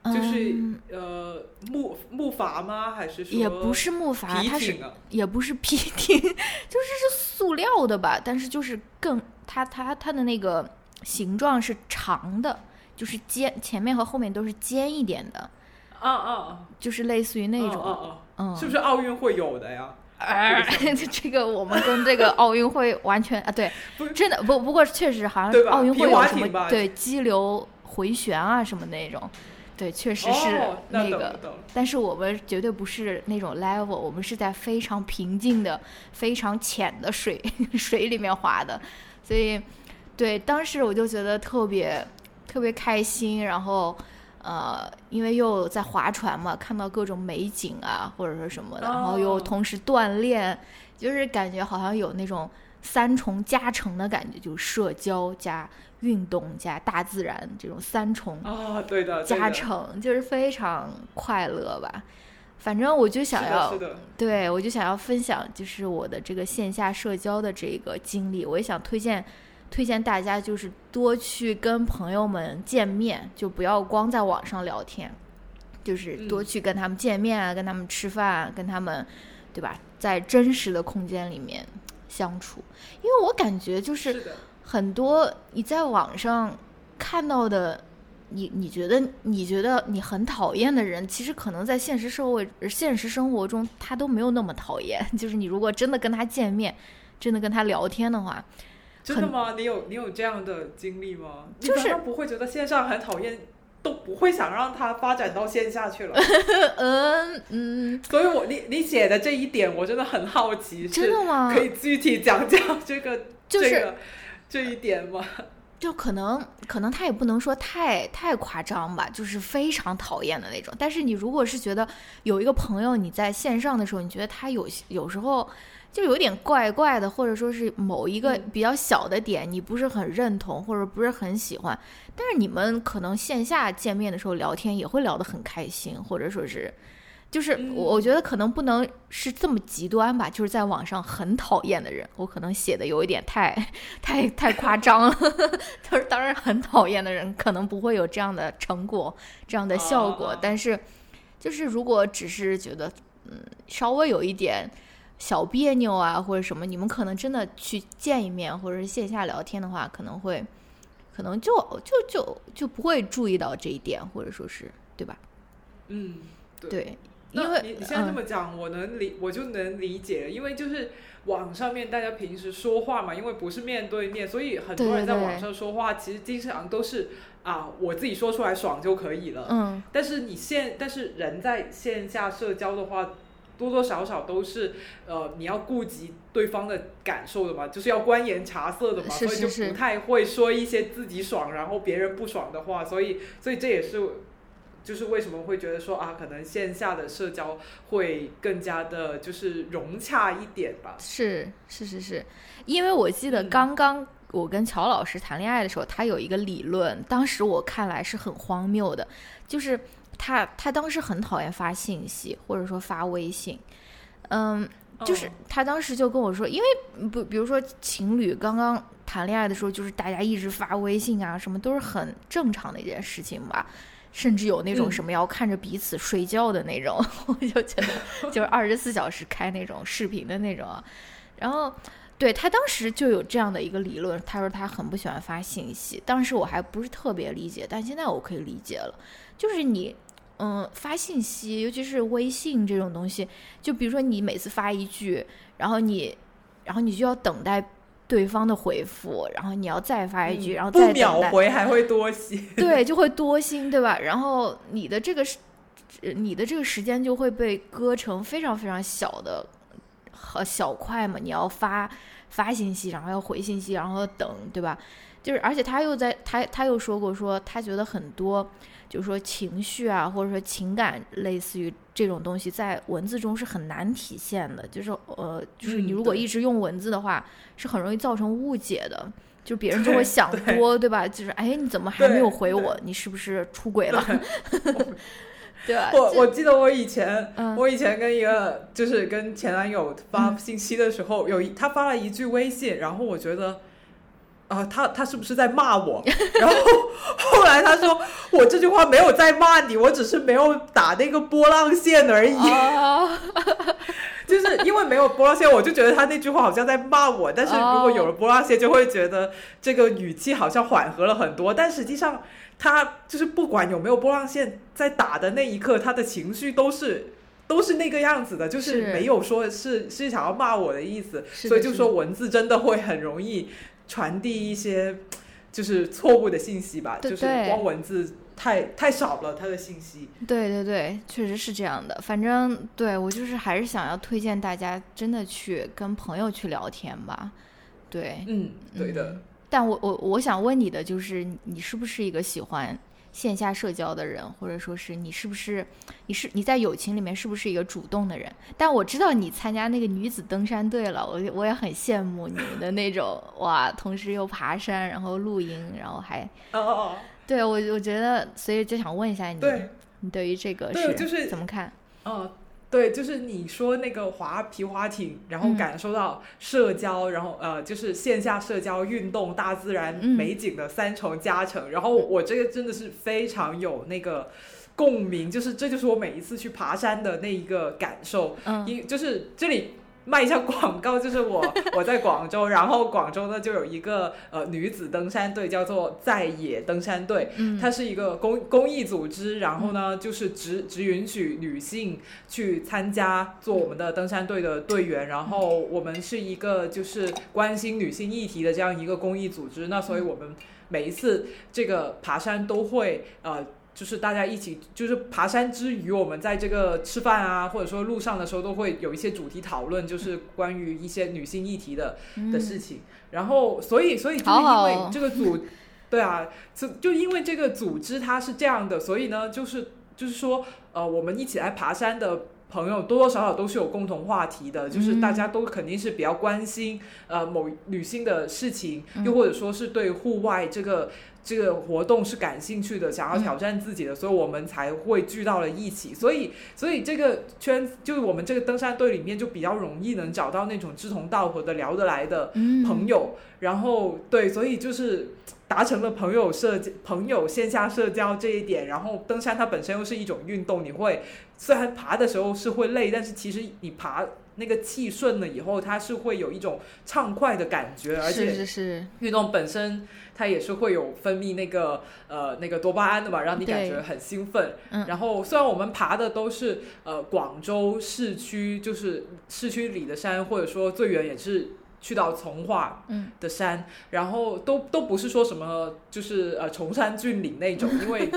就是呃木木筏吗？还是说也不是木筏，它是也不是皮艇，就是是塑料的吧？但是就是更它它它的那个形状是长的，就是尖，前面和后面都是尖一点的。啊啊，就是类似于那种，嗯，是不是奥运会有的呀？哎这个我们跟这个奥运会完全啊，对，真的不不过确实好像奥运会有什么对激流回旋啊什么那种。对，确实是那个，但是我们绝对不是那种 level，我们是在非常平静的、非常浅的水 水里面滑的，所以，对，当时我就觉得特别特别开心，然后，呃，因为又在划船嘛，看到各种美景啊，或者说什么的，然后又同时锻炼，就是感觉好像有那种三重加成的感觉，就是社交加。运动加大自然这种三重啊，对的加成就是非常快乐吧。反正我就想要，对我就想要分享，就是我的这个线下社交的这个经历。我也想推荐推荐大家，就是多去跟朋友们见面，就不要光在网上聊天，就是多去跟他们见面啊，跟他们吃饭，跟他们对吧，在真实的空间里面相处。因为我感觉就是。很多你在网上看到的你你觉得你觉得你很讨厌的人，其实可能在现实社会、现实生活中他都没有那么讨厌。就是你如果真的跟他见面，真的跟他聊天的话，真的吗？你有你有这样的经历吗？就是不会觉得线上很讨厌。都不会想让他发展到线下去了。嗯 嗯，所以我你你写的这一点，我真的很好奇，真的吗？可以具体讲讲这个这个这一点吗？就可能可能他也不能说太太夸张吧，就是非常讨厌的那种。但是你如果是觉得有一个朋友你在线上的时候，你觉得他有有时候。就有点怪怪的，或者说是某一个比较小的点，你不是很认同，或者不是很喜欢。但是你们可能线下见面的时候聊天也会聊得很开心，或者说是，就是我觉得可能不能是这么极端吧。就是在网上很讨厌的人，我可能写的有一点太太太夸张了。就是当然很讨厌的人可能不会有这样的成果、这样的效果。但是，就是如果只是觉得嗯稍微有一点。小别扭啊，或者什么，你们可能真的去见一面，或者是线下聊天的话，可能会，可能就就就就不会注意到这一点，或者说是，对吧？嗯，对。因为你你现在这么讲，我能理，我就能理解，因为就是网上面大家平时说话嘛，因为不是面对面，所以很多人在网上说话，其实经常都是啊，我自己说出来爽就可以了。嗯。但是你线，但是人在线下社交的话。多多少少都是，呃，你要顾及对方的感受的嘛，就是要观言察色的嘛，所以就不太会说一些自己爽然后别人不爽的话，所以，所以这也是，就是为什么会觉得说啊，可能线下的社交会更加的，就是融洽一点吧。是是是是，因为我记得刚刚我跟乔老师谈恋爱的时候，他有一个理论，当时我看来是很荒谬的，就是。他他当时很讨厌发信息，或者说发微信，嗯，就是他当时就跟我说，因为不，比如说情侣刚刚谈恋爱的时候，就是大家一直发微信啊，什么都是很正常的一件事情吧，甚至有那种什么要看着彼此睡觉的那种，我就觉得就是二十四小时开那种视频的那种，然后对他当时就有这样的一个理论，他说他很不喜欢发信息，当时我还不是特别理解，但现在我可以理解了，就是你。嗯，发信息，尤其是微信这种东西，就比如说你每次发一句，然后你，然后你就要等待对方的回复，然后你要再发一句，然后再秒回还会多心，对，就会多心，对吧？然后你的这个时，你的这个时间就会被割成非常非常小的和小块嘛，你要发发信息，然后要回信息，然后等，对吧？就是而且他又在他他又说过说他觉得很多。就是说情绪啊，或者说情感，类似于这种东西，在文字中是很难体现的。就是呃，就是你如果一直用文字的话，是很容易造成误解的。就别人就会想多，对吧？就是哎，你怎么还没有回我？你是不是出轨了？对吧？我我记得我以前，我以前跟一个就是跟前男友发信息的时候，有一他发了一句微信，然后我觉得。啊，他他是不是在骂我？然后后来他说，我这句话没有在骂你，我只是没有打那个波浪线而已。就是因为没有波浪线，我就觉得他那句话好像在骂我。但是如果有了波浪线，就会觉得这个语气好像缓和了很多。但实际上，他就是不管有没有波浪线，在打的那一刻，他的情绪都是都是那个样子的，就是没有说是是想要骂我的意思。所以就说文字真的会很容易。传递一些就是错误的信息吧，就是光文字太太少了，它的信息。对对对，确实是这样的。反正对我就是还是想要推荐大家真的去跟朋友去聊天吧。对，嗯，对的。但我我我想问你的就是，你是不是一个喜欢？线下社交的人，或者说是你是不是，你是你在友情里面是不是一个主动的人？但我知道你参加那个女子登山队了，我我也很羡慕你们的那种哇，同时又爬山，然后露营，然后还哦哦哦，对我我觉得，所以就想问一下你，你对于这个是就是怎么看？嗯。对，就是你说那个滑皮划艇，然后感受到社交，然后呃，就是线下社交、运动、大自然美景的三重加成。然后我这个真的是非常有那个共鸣，就是这就是我每一次去爬山的那一个感受。嗯，因就是这里卖一下广告，就是我 我在广州，然后广州呢就有一个呃女子登山队，叫做在野登山队，它是一个公公益组织，然后呢就是只只允许女性去参加做我们的登山队的队员，然后我们是一个就是关心女性议题的这样一个公益组织，那所以我们每一次这个爬山都会呃。就是大家一起，就是爬山之余，我们在这个吃饭啊，或者说路上的时候，都会有一些主题讨论，就是关于一些女性议题的的事情。然后，所以，所以就是因为这个组，对啊，就就因为这个组织它是这样的，所以呢，就是就是说，呃，我们一起来爬山的朋友，多多少少都是有共同话题的，就是大家都肯定是比较关心呃某女性的事情，又或者说是对户外这个。这个活动是感兴趣的，想要挑战自己的，所以我们才会聚到了一起。所以，所以这个圈就是我们这个登山队里面就比较容易能找到那种志同道合的、聊得来的朋友。然后，对，所以就是达成了朋友社朋友线下社交这一点。然后，登山它本身又是一种运动，你会虽然爬的时候是会累，但是其实你爬。那个气顺了以后，它是会有一种畅快的感觉，而且是是运动本身它也是会有分泌那个呃那个多巴胺的嘛，让你感觉很兴奋。然后虽然我们爬的都是呃广州市区，就是市区里的山，或者说最远也是。去到从化的山，然后都都不是说什么，就是呃崇山峻岭那种，因为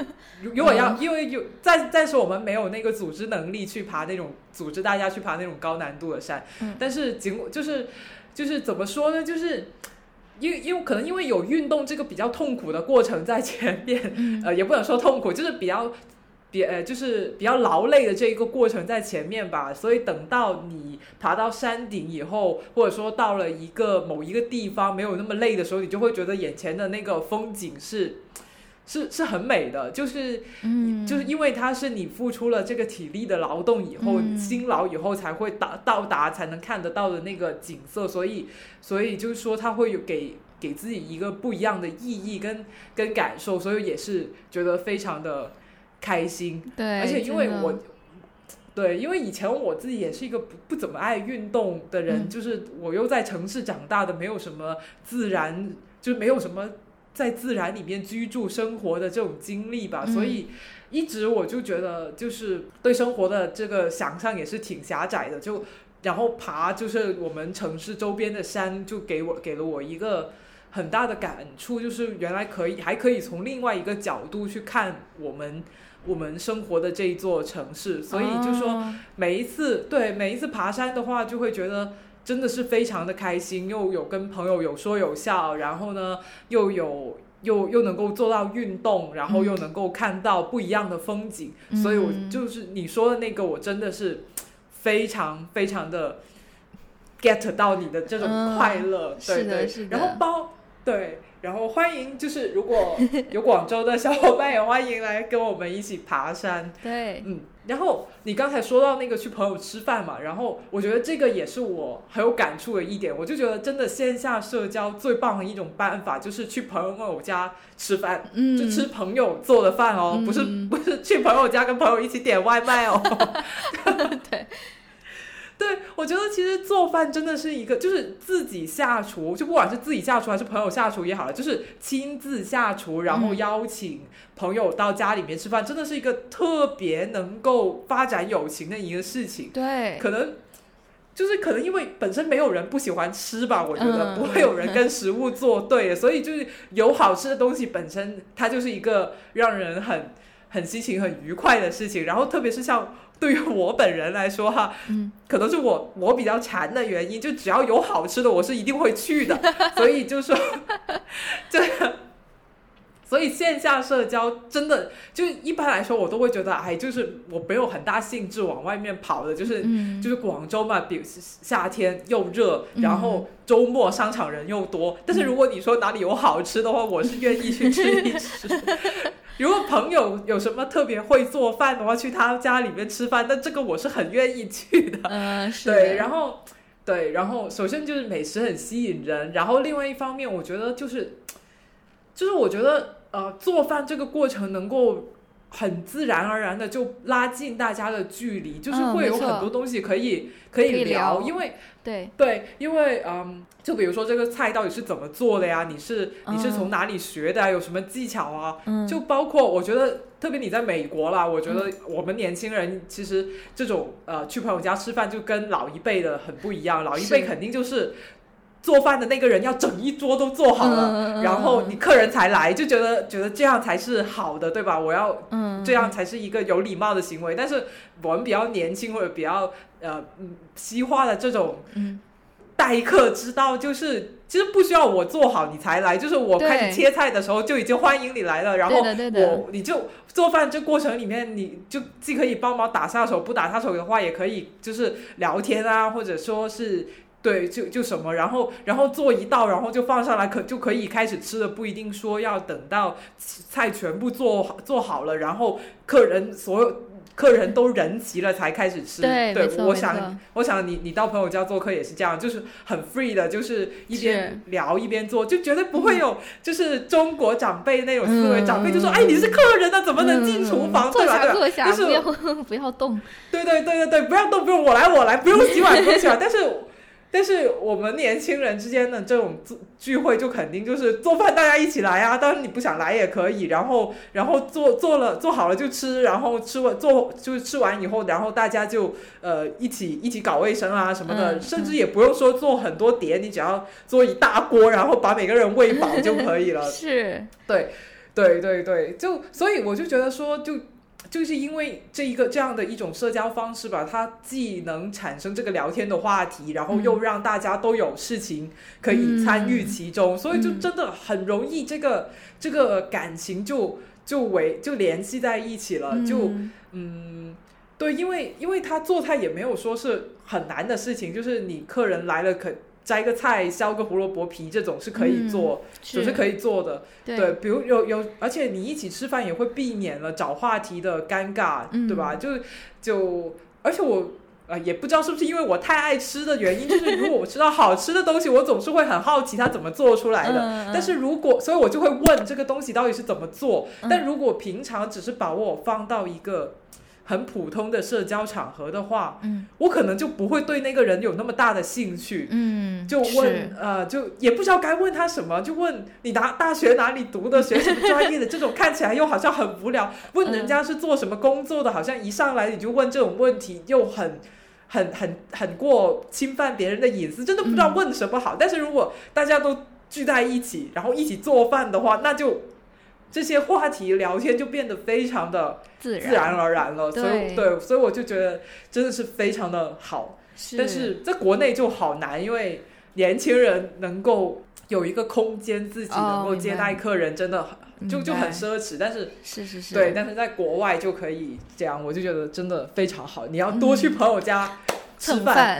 如果要，因为有暂暂时我们没有那个组织能力去爬那种组织大家去爬那种高难度的山，但是尽就是就是怎么说呢，就是因为因为可能因为有运动这个比较痛苦的过程在前面，呃也不能说痛苦，就是比较。比呃，就是比较劳累的这一个过程在前面吧，所以等到你爬到山顶以后，或者说到了一个某一个地方没有那么累的时候，你就会觉得眼前的那个风景是是是很美的，就是嗯。就是因为它是你付出了这个体力的劳动以后，辛劳以后才会达到达才能看得到的那个景色，所以所以就是说它会有给给自己一个不一样的意义跟跟感受，所以也是觉得非常的。开心，对，而且因为我，对，因为以前我自己也是一个不不怎么爱运动的人，就是我又在城市长大的，没有什么自然，就是没有什么在自然里面居住生活的这种经历吧，所以一直我就觉得，就是对生活的这个想象也是挺狭窄的，就然后爬就是我们城市周边的山，就给我给了我一个。很大的感触就是，原来可以还可以从另外一个角度去看我们我们生活的这一座城市，所以就说每一次对每一次爬山的话，就会觉得真的是非常的开心，又有跟朋友有说有笑，然后呢又有又又能够做到运动，然后又能够看到不一样的风景，所以我就是你说的那个，我真的是非常非常的 get 到你的这种快乐，对对，然后包。对，然后欢迎，就是如果 有广州的小伙伴，也欢迎来跟我们一起爬山。对，嗯，然后你刚才说到那个去朋友吃饭嘛，然后我觉得这个也是我很有感触的一点。我就觉得真的线下社交最棒的一种办法，就是去朋友家吃饭，就吃朋友做的饭哦，不是不是去朋友家跟朋友一起点外卖哦。对。对，我觉得其实做饭真的是一个，就是自己下厨，就不管是自己下厨还是朋友下厨也好了，就是亲自下厨，然后邀请朋友到家里面吃饭，真的是一个特别能够发展友情的一个事情。对，可能就是可能因为本身没有人不喜欢吃吧，我觉得不会有人跟 食物作对，所以就是有好吃的东西本身，它就是一个让人很很心情很愉快的事情。然后特别是像。对于我本人来说，哈，嗯，可能是我我比较馋的原因，就只要有好吃的，我是一定会去的。所以就说，这，所以线下社交真的就一般来说，我都会觉得，哎，就是我没有很大兴致往外面跑的，就是就是广州嘛，比夏天又热，然后周末商场人又多。但是如果你说哪里有好吃的话，我是愿意去吃一吃。如果朋友有什么特别会做饭的话，去他家里面吃饭，那这个我是很愿意去的。嗯，是。对，然后，对，然后，首先就是美食很吸引人，然后另外一方面，我觉得就是，就是我觉得呃，做饭这个过程能够很自然而然的就拉近大家的距离，就是会有很多东西可以可以聊，因为对对，因为嗯，就比如说这个菜到底是怎么做的呀？你是你是从哪里学的？有什么技巧啊？就包括我觉得，特别你在美国啦，我觉得我们年轻人其实这种呃去朋友家吃饭就跟老一辈的很不一样，老一辈肯定就是。做饭的那个人要整一桌都做好了，然后你客人才来，就觉得觉得这样才是好的，对吧？我要这样才是一个有礼貌的行为。但是我们比较年轻或者比较呃西化的这种待客之道，就是其实不需要我做好你才来，就是我开始切菜的时候就已经欢迎你来了。然后我你就做饭这过程里面，你就既可以帮忙打下手，不打下手的话也可以就是聊天啊，或者说是。对，就就什么，然后然后做一道，然后就放上来，可就可以开始吃了，不一定说要等到菜全部做做好了，然后客人所有客人都人齐了才开始吃。对，我想我想你你到朋友家做客也是这样，就是很 free 的，就是一边聊一边做，就绝对不会有就是中国长辈那种思维，长辈就说哎你是客人啊，怎么能进厨房？对吧？坐下，不要 不要动。对对对对对，不要动，不用我来我来，不用洗碗不用洗碗，但是。但是我们年轻人之间的这种聚会，就肯定就是做饭，大家一起来啊。当然你不想来也可以，然后然后做做了做好了就吃，然后吃完做就是吃完以后，然后大家就呃一起一起搞卫生啊什么的，甚至也不用说做很多碟，你只要做一大锅，然后把每个人喂饱就可以了。是，对，对对对，就所以我就觉得说就。就是因为这一个这样的一种社交方式吧，它既能产生这个聊天的话题，然后又让大家都有事情可以参与其中，所以就真的很容易这个这个感情就就为就联系在一起了。就嗯，对，因为因为他做菜也没有说是很难的事情，就是你客人来了可。摘个菜，削个胡萝卜皮，这种是可以做，总是可以做的。对，比如有有，而且你一起吃饭也会避免了找话题的尴尬，对吧？就就，而且我呃也不知道是不是因为我太爱吃的原因，就是如果我吃到好吃的东西，我总是会很好奇它怎么做出来的。但是如果，所以我就会问这个东西到底是怎么做。但如果平常只是把我放到一个。很普通的社交场合的话，嗯，我可能就不会对那个人有那么大的兴趣，嗯，就问呃，就也不知道该问他什么，就问你拿大学哪里读的，学什么专业的，这种看起来又好像很无聊。问人家是做什么工作的，好像一上来你就问这种问题，又很很很很过侵犯别人的隐私，真的不知道问什么好。但是如果大家都聚在一起，然后一起做饭的话，那就。这些话题聊天就变得非常的自然。而然了，所以对，所以我就觉得真的是非常的好。但是在国内就好难，因为年轻人能够有一个空间自己能够接待客人，真的就就很奢侈。但是是是是，对，但是在国外就可以这样，我就觉得真的非常好。你要多去朋友家吃饭，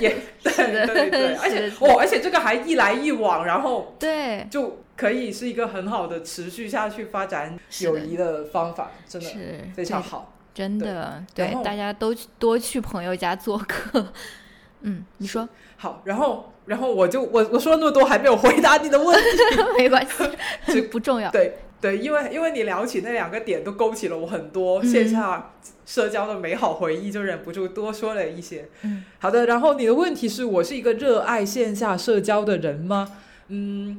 也对对对，而且哦，而且这个还一来一往，然后对。就。可以是一个很好的持续下去发展友谊的方法，真的是非常好，真的对，大家都多去朋友家做客。嗯，你说好，然后然后我就我我说了那么多，还没有回答你的问题，没关系，这不重要。对对，因为因为你聊起那两个点，都勾起了我很多线下社交的美好回忆，就忍不住多说了一些。嗯，好的。然后你的问题是我是一个热爱线下社交的人吗？嗯。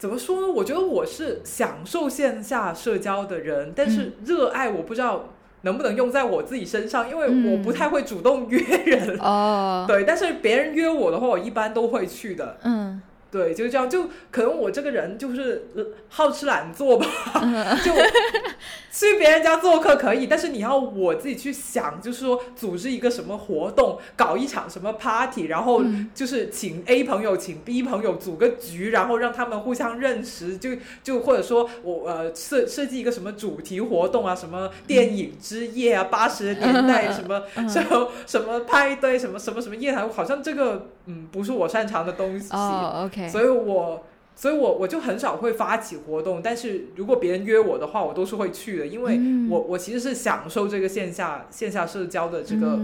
怎么说呢？我觉得我是享受线下社交的人，但是热爱我不知道能不能用在我自己身上，因为我不太会主动约人。哦，对，但是别人约我的话，我一般都会去的。嗯。对，就是这样。就可能我这个人就是好吃懒做吧，就去别人家做客可以，但是你要我自己去想，就是说组织一个什么活动，搞一场什么 party，然后就是请 A 朋友请 B 朋友组个局，然后让他们互相认识，就就或者说我呃设设计一个什么主题活动啊，什么电影之夜啊，八十年代 什么什么什么派对，什么什么什么夜台，好像这个嗯不是我擅长的东西。哦，OK。所以，我，所以我我就很少会发起活动，但是如果别人约我的话，我都是会去的，因为我我其实是享受这个线下线下社交的这个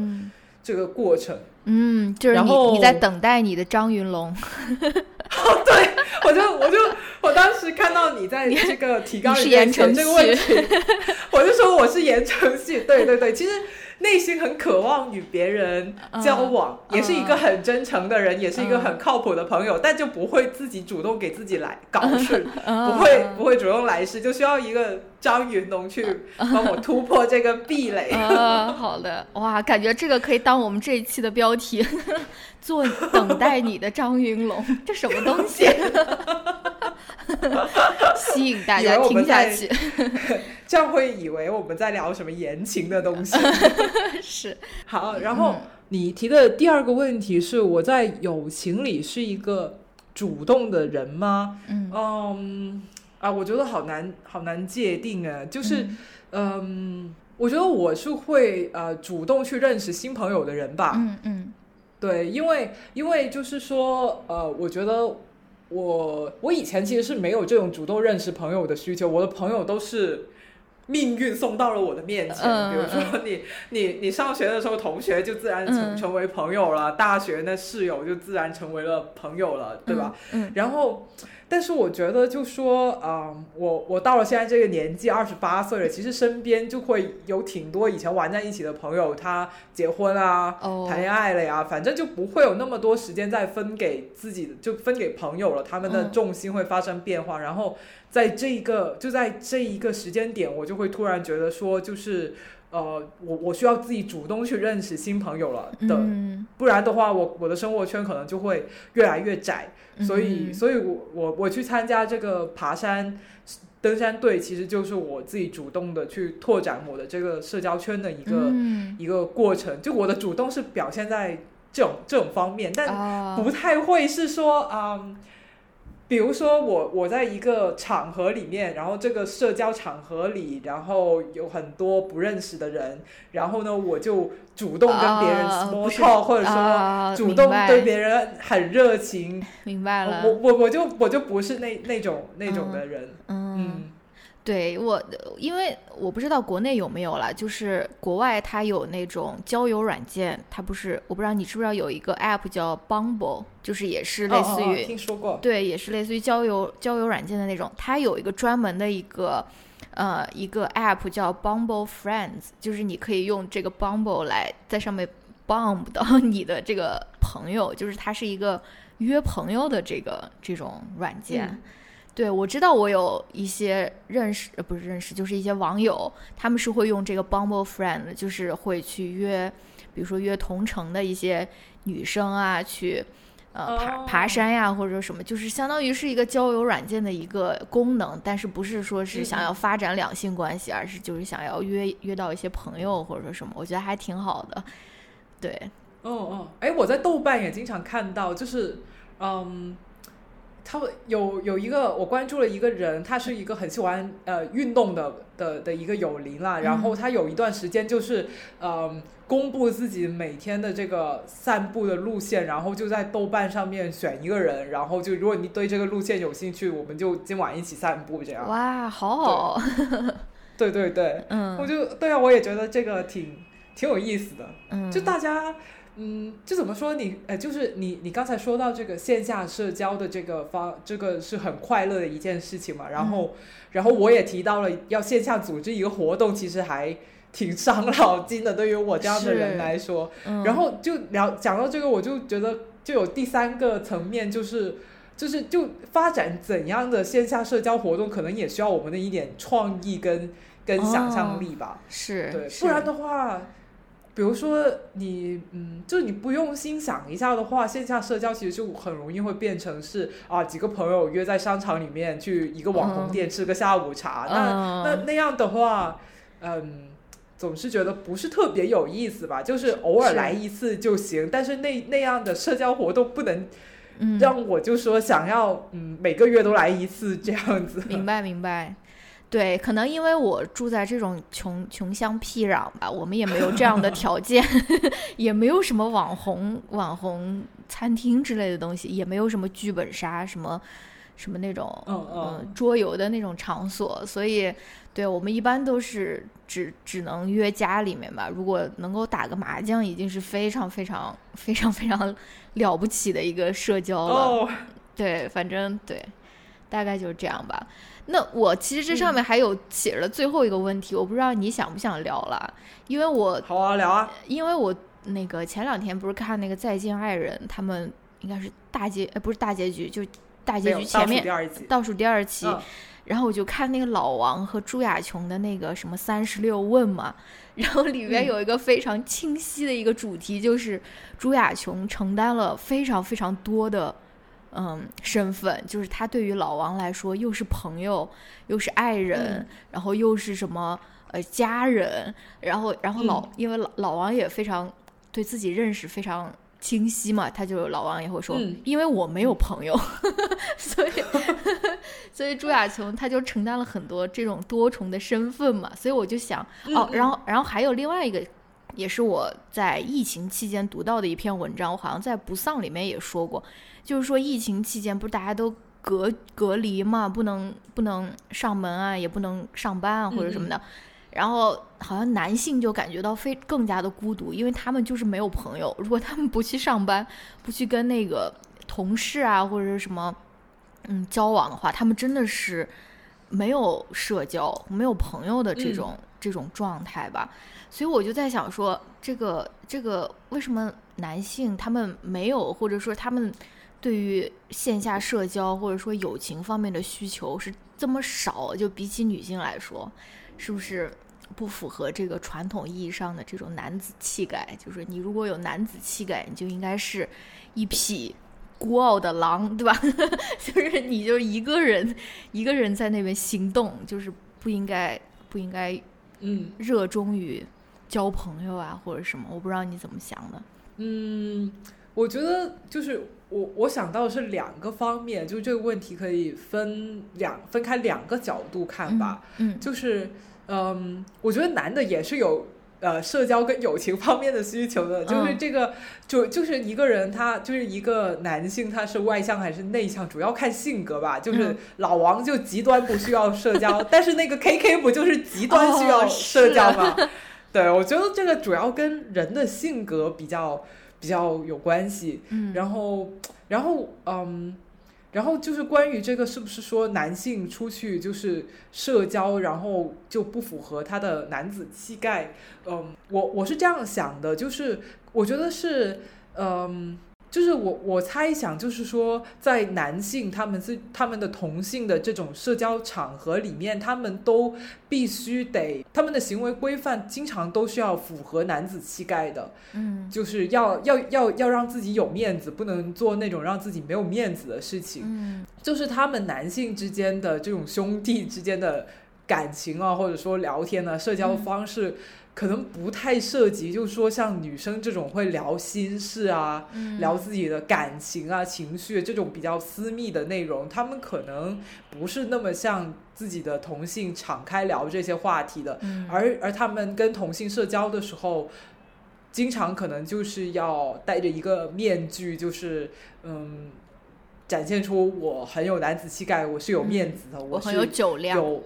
这个过程。嗯，就是你你在等待你的张云龙。哦，对，我就我就我当时看到你在这个提纲里面写这个问题，我就说我是言承旭。对对对，其实。内心很渴望与别人交往，也是一个很真诚的人，也是一个很靠谱的朋友，但就不会自己主动给自己来搞事，不会不会主动来事，就需要一个张云龙去帮我突破这个壁垒。好的，哇，感觉这个可以当我们这一期的标题，做等待你的张云龙，这什么东西？吸引大家听下去，这样会以为我们在聊什么言情的东西。是好，然后你提的第二个问题是：我在友情里是一个主动的人吗？嗯啊，我觉得好难，好难界定啊。就是嗯，我觉得我是会呃主动去认识新朋友的人吧。嗯嗯，对，因为因为就是说呃，我觉得。我我以前其实是没有这种主动认识朋友的需求，我的朋友都是命运送到了我的面前。比如说你你你上学的时候同学就自然成成为朋友了，大学那室友就自然成为了朋友了，对吧？嗯，然后。但是我觉得，就说啊，我我到了现在这个年纪，二十八岁了，其实身边就会有挺多以前玩在一起的朋友，他结婚啊，谈恋爱了呀，反正就不会有那么多时间再分给自己，就分给朋友了。他们的重心会发生变化，然后在这一个就在这一个时间点，我就会突然觉得说，就是呃，我我需要自己主动去认识新朋友了的，不然的话，我我的生活圈可能就会越来越窄。所以，所以我我我去参加这个爬山登山队，其实就是我自己主动的去拓展我的这个社交圈的一个一个过程。就我的主动是表现在这种这种方面，但不太会是说啊。比如说我我在一个场合里面，然后这个社交场合里，然后有很多不认识的人，然后呢，我就主动跟别人 small talk，或者说主动对别人很热情。明白了。我我我就我就不是那那种那种的人。嗯。对我，因为我不知道国内有没有了，就是国外它有那种交友软件，它不是，我不知道你知不知道有一个 app 叫 Bumble，就是也是类似于听说过，对，也是类似于交友交友软件的那种，它有一个专门的一个呃一个 app 叫 Bumble Friends，就是你可以用这个 Bumble 来在上面 bump 到 你的这个朋友，就是它是一个约朋友的这个这种软件。对，我知道我有一些认识，呃，不是认识，就是一些网友，他们是会用这个 Bumble Friend，就是会去约，比如说约同城的一些女生啊，去，呃，爬爬山呀，或者说什么，就是相当于是一个交友软件的一个功能，但是不是说是想要发展两性关系，而是就是想要约约到一些朋友或者说什么，我觉得还挺好的。对，哦哦，哎，我在豆瓣也经常看到，就是，嗯。他有有一个我关注了一个人，他是一个很喜欢呃运动的的的一个友邻啦。然后他有一段时间就是嗯公布自己每天的这个散步的路线，然后就在豆瓣上面选一个人，然后就如果你对这个路线有兴趣，我们就今晚一起散步这样。哇，好好。对 对对，嗯，我就对啊，我也觉得这个挺挺有意思的。嗯，就大家。嗯，就怎么说你，呃，就是你，你刚才说到这个线下社交的这个方，这个是很快乐的一件事情嘛。然后，然后我也提到了要线下组织一个活动，其实还挺伤脑筋的，对于我这样的人来说。然后就聊讲到这个，我就觉得就有第三个层面，就是就是就发展怎样的线下社交活动，可能也需要我们的一点创意跟跟想象力吧。是，对，不然的话。比如说你，嗯，就是你不用心想一下的话，线下社交其实就很容易会变成是啊，几个朋友约在商场里面去一个网红店吃个下午茶，那那那样的话，嗯，总是觉得不是特别有意思吧？就是偶尔来一次就行，但是那那样的社交活动不能让我就说想要嗯每个月都来一次这样子。明白，明白。对，可能因为我住在这种穷穷乡僻壤吧，我们也没有这样的 条件，也没有什么网红网红餐厅之类的东西，也没有什么剧本杀什么什么那种嗯桌游的那种场所，所以对我们一般都是只只能约家里面吧。如果能够打个麻将，已经是非常非常非常非常了不起的一个社交了。对，反正对。大概就是这样吧。那我其实这上面还有写了最后一个问题，我不知道你想不想聊了，因为我好啊聊啊，因为我那个前两天不是看那个《再见爱人》，他们应该是大结，呃，不是大结局，就大结局前面倒数第二期，然后我就看那个老王和朱亚琼的那个什么三十六问嘛，然后里面有一个非常清晰的一个主题，就是朱亚琼承担了非常非常多的。嗯，身份就是他对于老王来说，又是朋友，又是爱人，然后又是什么呃家人，然后然后老因为老老王也非常对自己认识非常清晰嘛，他就老王也会说，因为我没有朋友，所以 所以朱亚琼他就承担了很多这种多重的身份嘛，所以我就想哦，然后然后还有另外一个，也是我在疫情期间读到的一篇文章，我好像在不丧里面也说过。就是说，疫情期间不是大家都隔隔离嘛，不能不能上门啊，也不能上班啊，或者什么的。然后好像男性就感觉到非更加的孤独，因为他们就是没有朋友。如果他们不去上班，不去跟那个同事啊或者是什么嗯交往的话，他们真的是没有社交、没有朋友的这种这种状态吧。所以我就在想说，这个这个为什么男性他们没有，或者说他们。对于线下社交或者说友情方面的需求是这么少，就比起女性来说，是不是不符合这个传统意义上的这种男子气概？就是你如果有男子气概，你就应该是一匹孤傲的狼，对吧？就是你就一个人一个人在那边行动，就是不应该不应该嗯热衷于交朋友啊或者什么？我不知道你怎么想的。嗯，我觉得就是。我我想到的是两个方面，就这个问题可以分两分开两个角度看吧。嗯，就是嗯，我觉得男的也是有呃社交跟友情方面的需求的。就是这个就就是一个人他就是一个男性他是外向还是内向，主要看性格吧。就是老王就极端不需要社交，但是那个 K K 不就是极端需要社交吗？对，我觉得这个主要跟人的性格比较。比较有关系，嗯，然后，然后，嗯，然后就是关于这个是不是说男性出去就是社交，然后就不符合他的男子气概？嗯，我我是这样想的，就是我觉得是，嗯。就是我我猜想，就是说，在男性他们是他们的同性的这种社交场合里面，他们都必须得他们的行为规范，经常都需要符合男子气概的。嗯，就是要要要要让自己有面子，不能做那种让自己没有面子的事情。嗯，就是他们男性之间的这种兄弟之间的感情啊，或者说聊天啊，社交方式。可能不太涉及，就是说像女生这种会聊心事啊，聊自己的感情啊、情绪这种比较私密的内容，他们可能不是那么像自己的同性敞开聊这些话题的。而而他们跟同性社交的时候，经常可能就是要戴着一个面具，就是嗯，展现出我很有男子气概，我是有面子的，我很有酒量。有，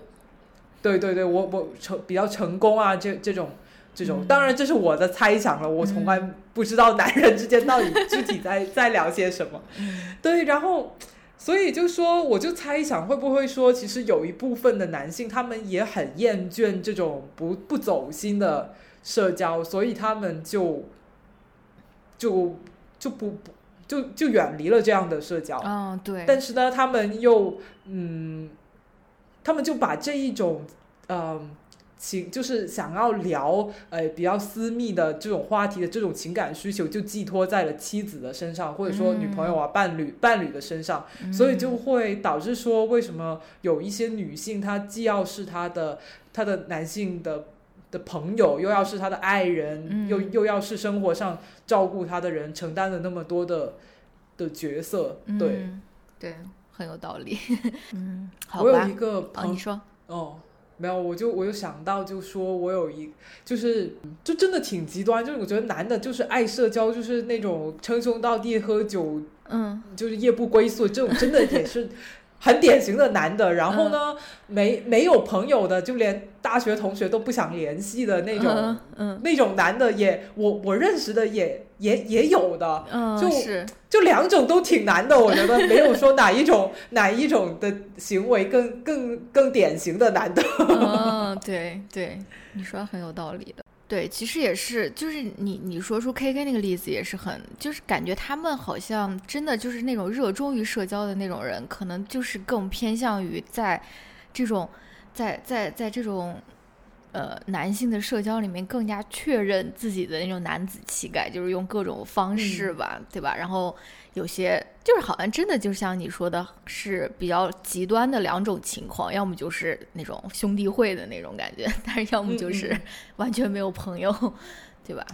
对对对，我我成比较成功啊，这这种。这种当然这是我的猜想了，我从来不知道男人之间到底具体在在聊些什么。对，然后所以就说，我就猜想会不会说，其实有一部分的男性他们也很厌倦这种不不走心的社交，所以他们就就就不不就就远离了这样的社交。嗯，对。但是呢，他们又嗯，他们就把这一种嗯。情就是想要聊呃比较私密的这种话题的这种情感需求，就寄托在了妻子的身上，或者说女朋友啊伴侣伴侣的身上，所以就会导致说，为什么有一些女性她既要是她的她的男性的的朋友，又要是她的爱人，又又要是生活上照顾她的人，承担了那么多的的角色，对。对，很有道理。嗯，我有一个朋你说哦。没有，我就我就想到，就说我有一，就是就真的挺极端，就是我觉得男的就是爱社交，就是那种称兄道弟喝酒，嗯，就是夜不归宿，这种真的也是很典型的男的，然后呢，没没有朋友的，就连大学同学都不想联系的那种，嗯，那种男的也，我我认识的也也也有的，嗯，就是。就两种都挺难的，我觉得没有说哪一种 哪一种的行为更更更典型的男的，嗯，对对，你说很有道理的。对，其实也是，就是你你说出 K K 那个例子也是很，就是感觉他们好像真的就是那种热衷于社交的那种人，可能就是更偏向于在这种在在在这种呃男性的社交里面更加确认自己的那种男子气概，就是用各种方式吧，对吧？然后。有些就是好像真的就像你说的，是比较极端的两种情况，要么就是那种兄弟会的那种感觉，但是要么就是 完全没有朋友，对吧？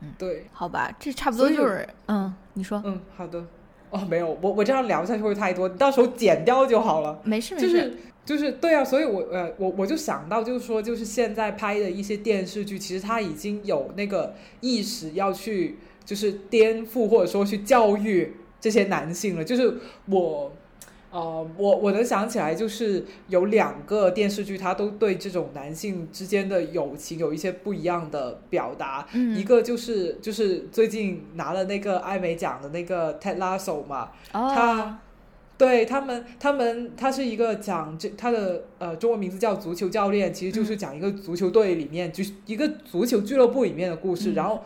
嗯，对，好吧，这差不多就是嗯，你说，嗯，好的，哦，没有，我我这样聊下去会太多，你到时候剪掉就好了，没事没事，就是就是对啊，所以我呃我我就想到就是说，就是现在拍的一些电视剧，其实他已经有那个意识要去就是颠覆或者说去教育。这些男性了，就是我，呃，我我能想起来，就是有两个电视剧，它都对这种男性之间的友情有一些不一样的表达。嗯，一个就是就是最近拿了那个艾美奖的那个 Ted Lasso 嘛，他对他们他们他是一个讲这他的呃中文名字叫足球教练，其实就是讲一个足球队里面就是一个足球俱乐部里面的故事，然后。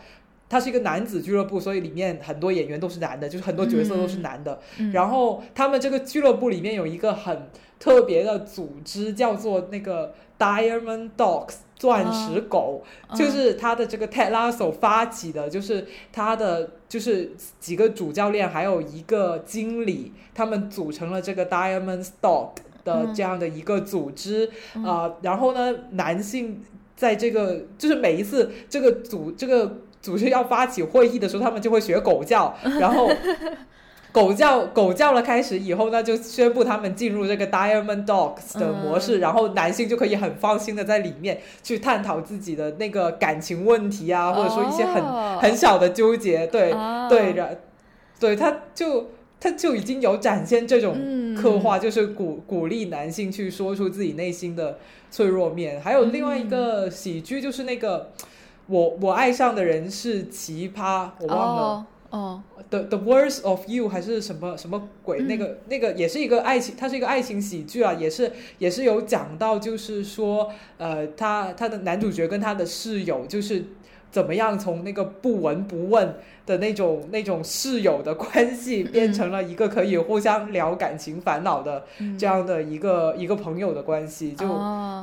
它是一个男子俱乐部，所以里面很多演员都是男的，就是很多角色都是男的。然后他们这个俱乐部里面有一个很特别的组织，叫做那个 Diamond Dogs 钻石狗，就是他的这个 Ted Lasso 发起的，就是他的就是几个主教练还有一个经理，他们组成了这个 Diamond Dog 的这样的一个组织啊。然后呢，男性在这个就是每一次这个组这个。组织要发起会议的时候，他们就会学狗叫，然后狗叫狗叫了开始以后呢，就宣布他们进入这个 Diamond Dogs 的模式，然后男性就可以很放心的在里面去探讨自己的那个感情问题啊，或者说一些很很小的纠结，对对的，对他就他就已经有展现这种刻画，就是鼓鼓励男性去说出自己内心的脆弱面。还有另外一个喜剧就是那个。我我爱上的人是奇葩，我忘了哦。The The Words of You 还是什么什么鬼？那个那个也是一个爱情，它是一个爱情喜剧啊，也是也是有讲到，就是说，呃，他他的男主角跟他的室友就是。怎么样从那个不闻不问的那种那种室友的关系，变成了一个可以互相聊感情烦恼的这样的一个一个朋友的关系？就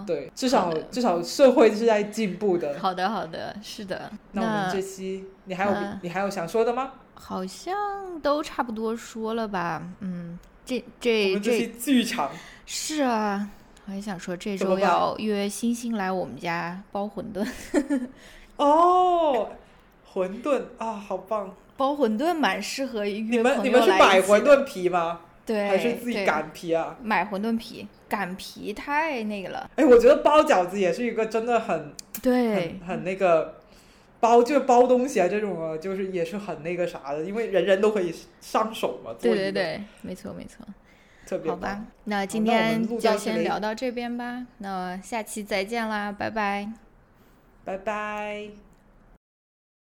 对，至少至少社会是在进步的。好的，好的，是的。那我们这期你还有你还有想说的吗？好像都差不多说了吧。嗯，这这这期剧场是啊，我也想说这周要约星星来我们家包馄饨。哦，馄饨啊，好棒！包馄饨蛮适合约你们你们是买馄饨皮吗？对，还是自己擀皮啊？买馄饨皮，擀皮太那个了。哎，我觉得包饺子也是一个真的很对，很那个包，就是包东西啊这种啊，就是也是很那个啥的，因为人人都可以上手嘛。对对对，没错没错。特别好吧，那今天就先聊到这边吧。那下期再见啦，拜拜。拜拜。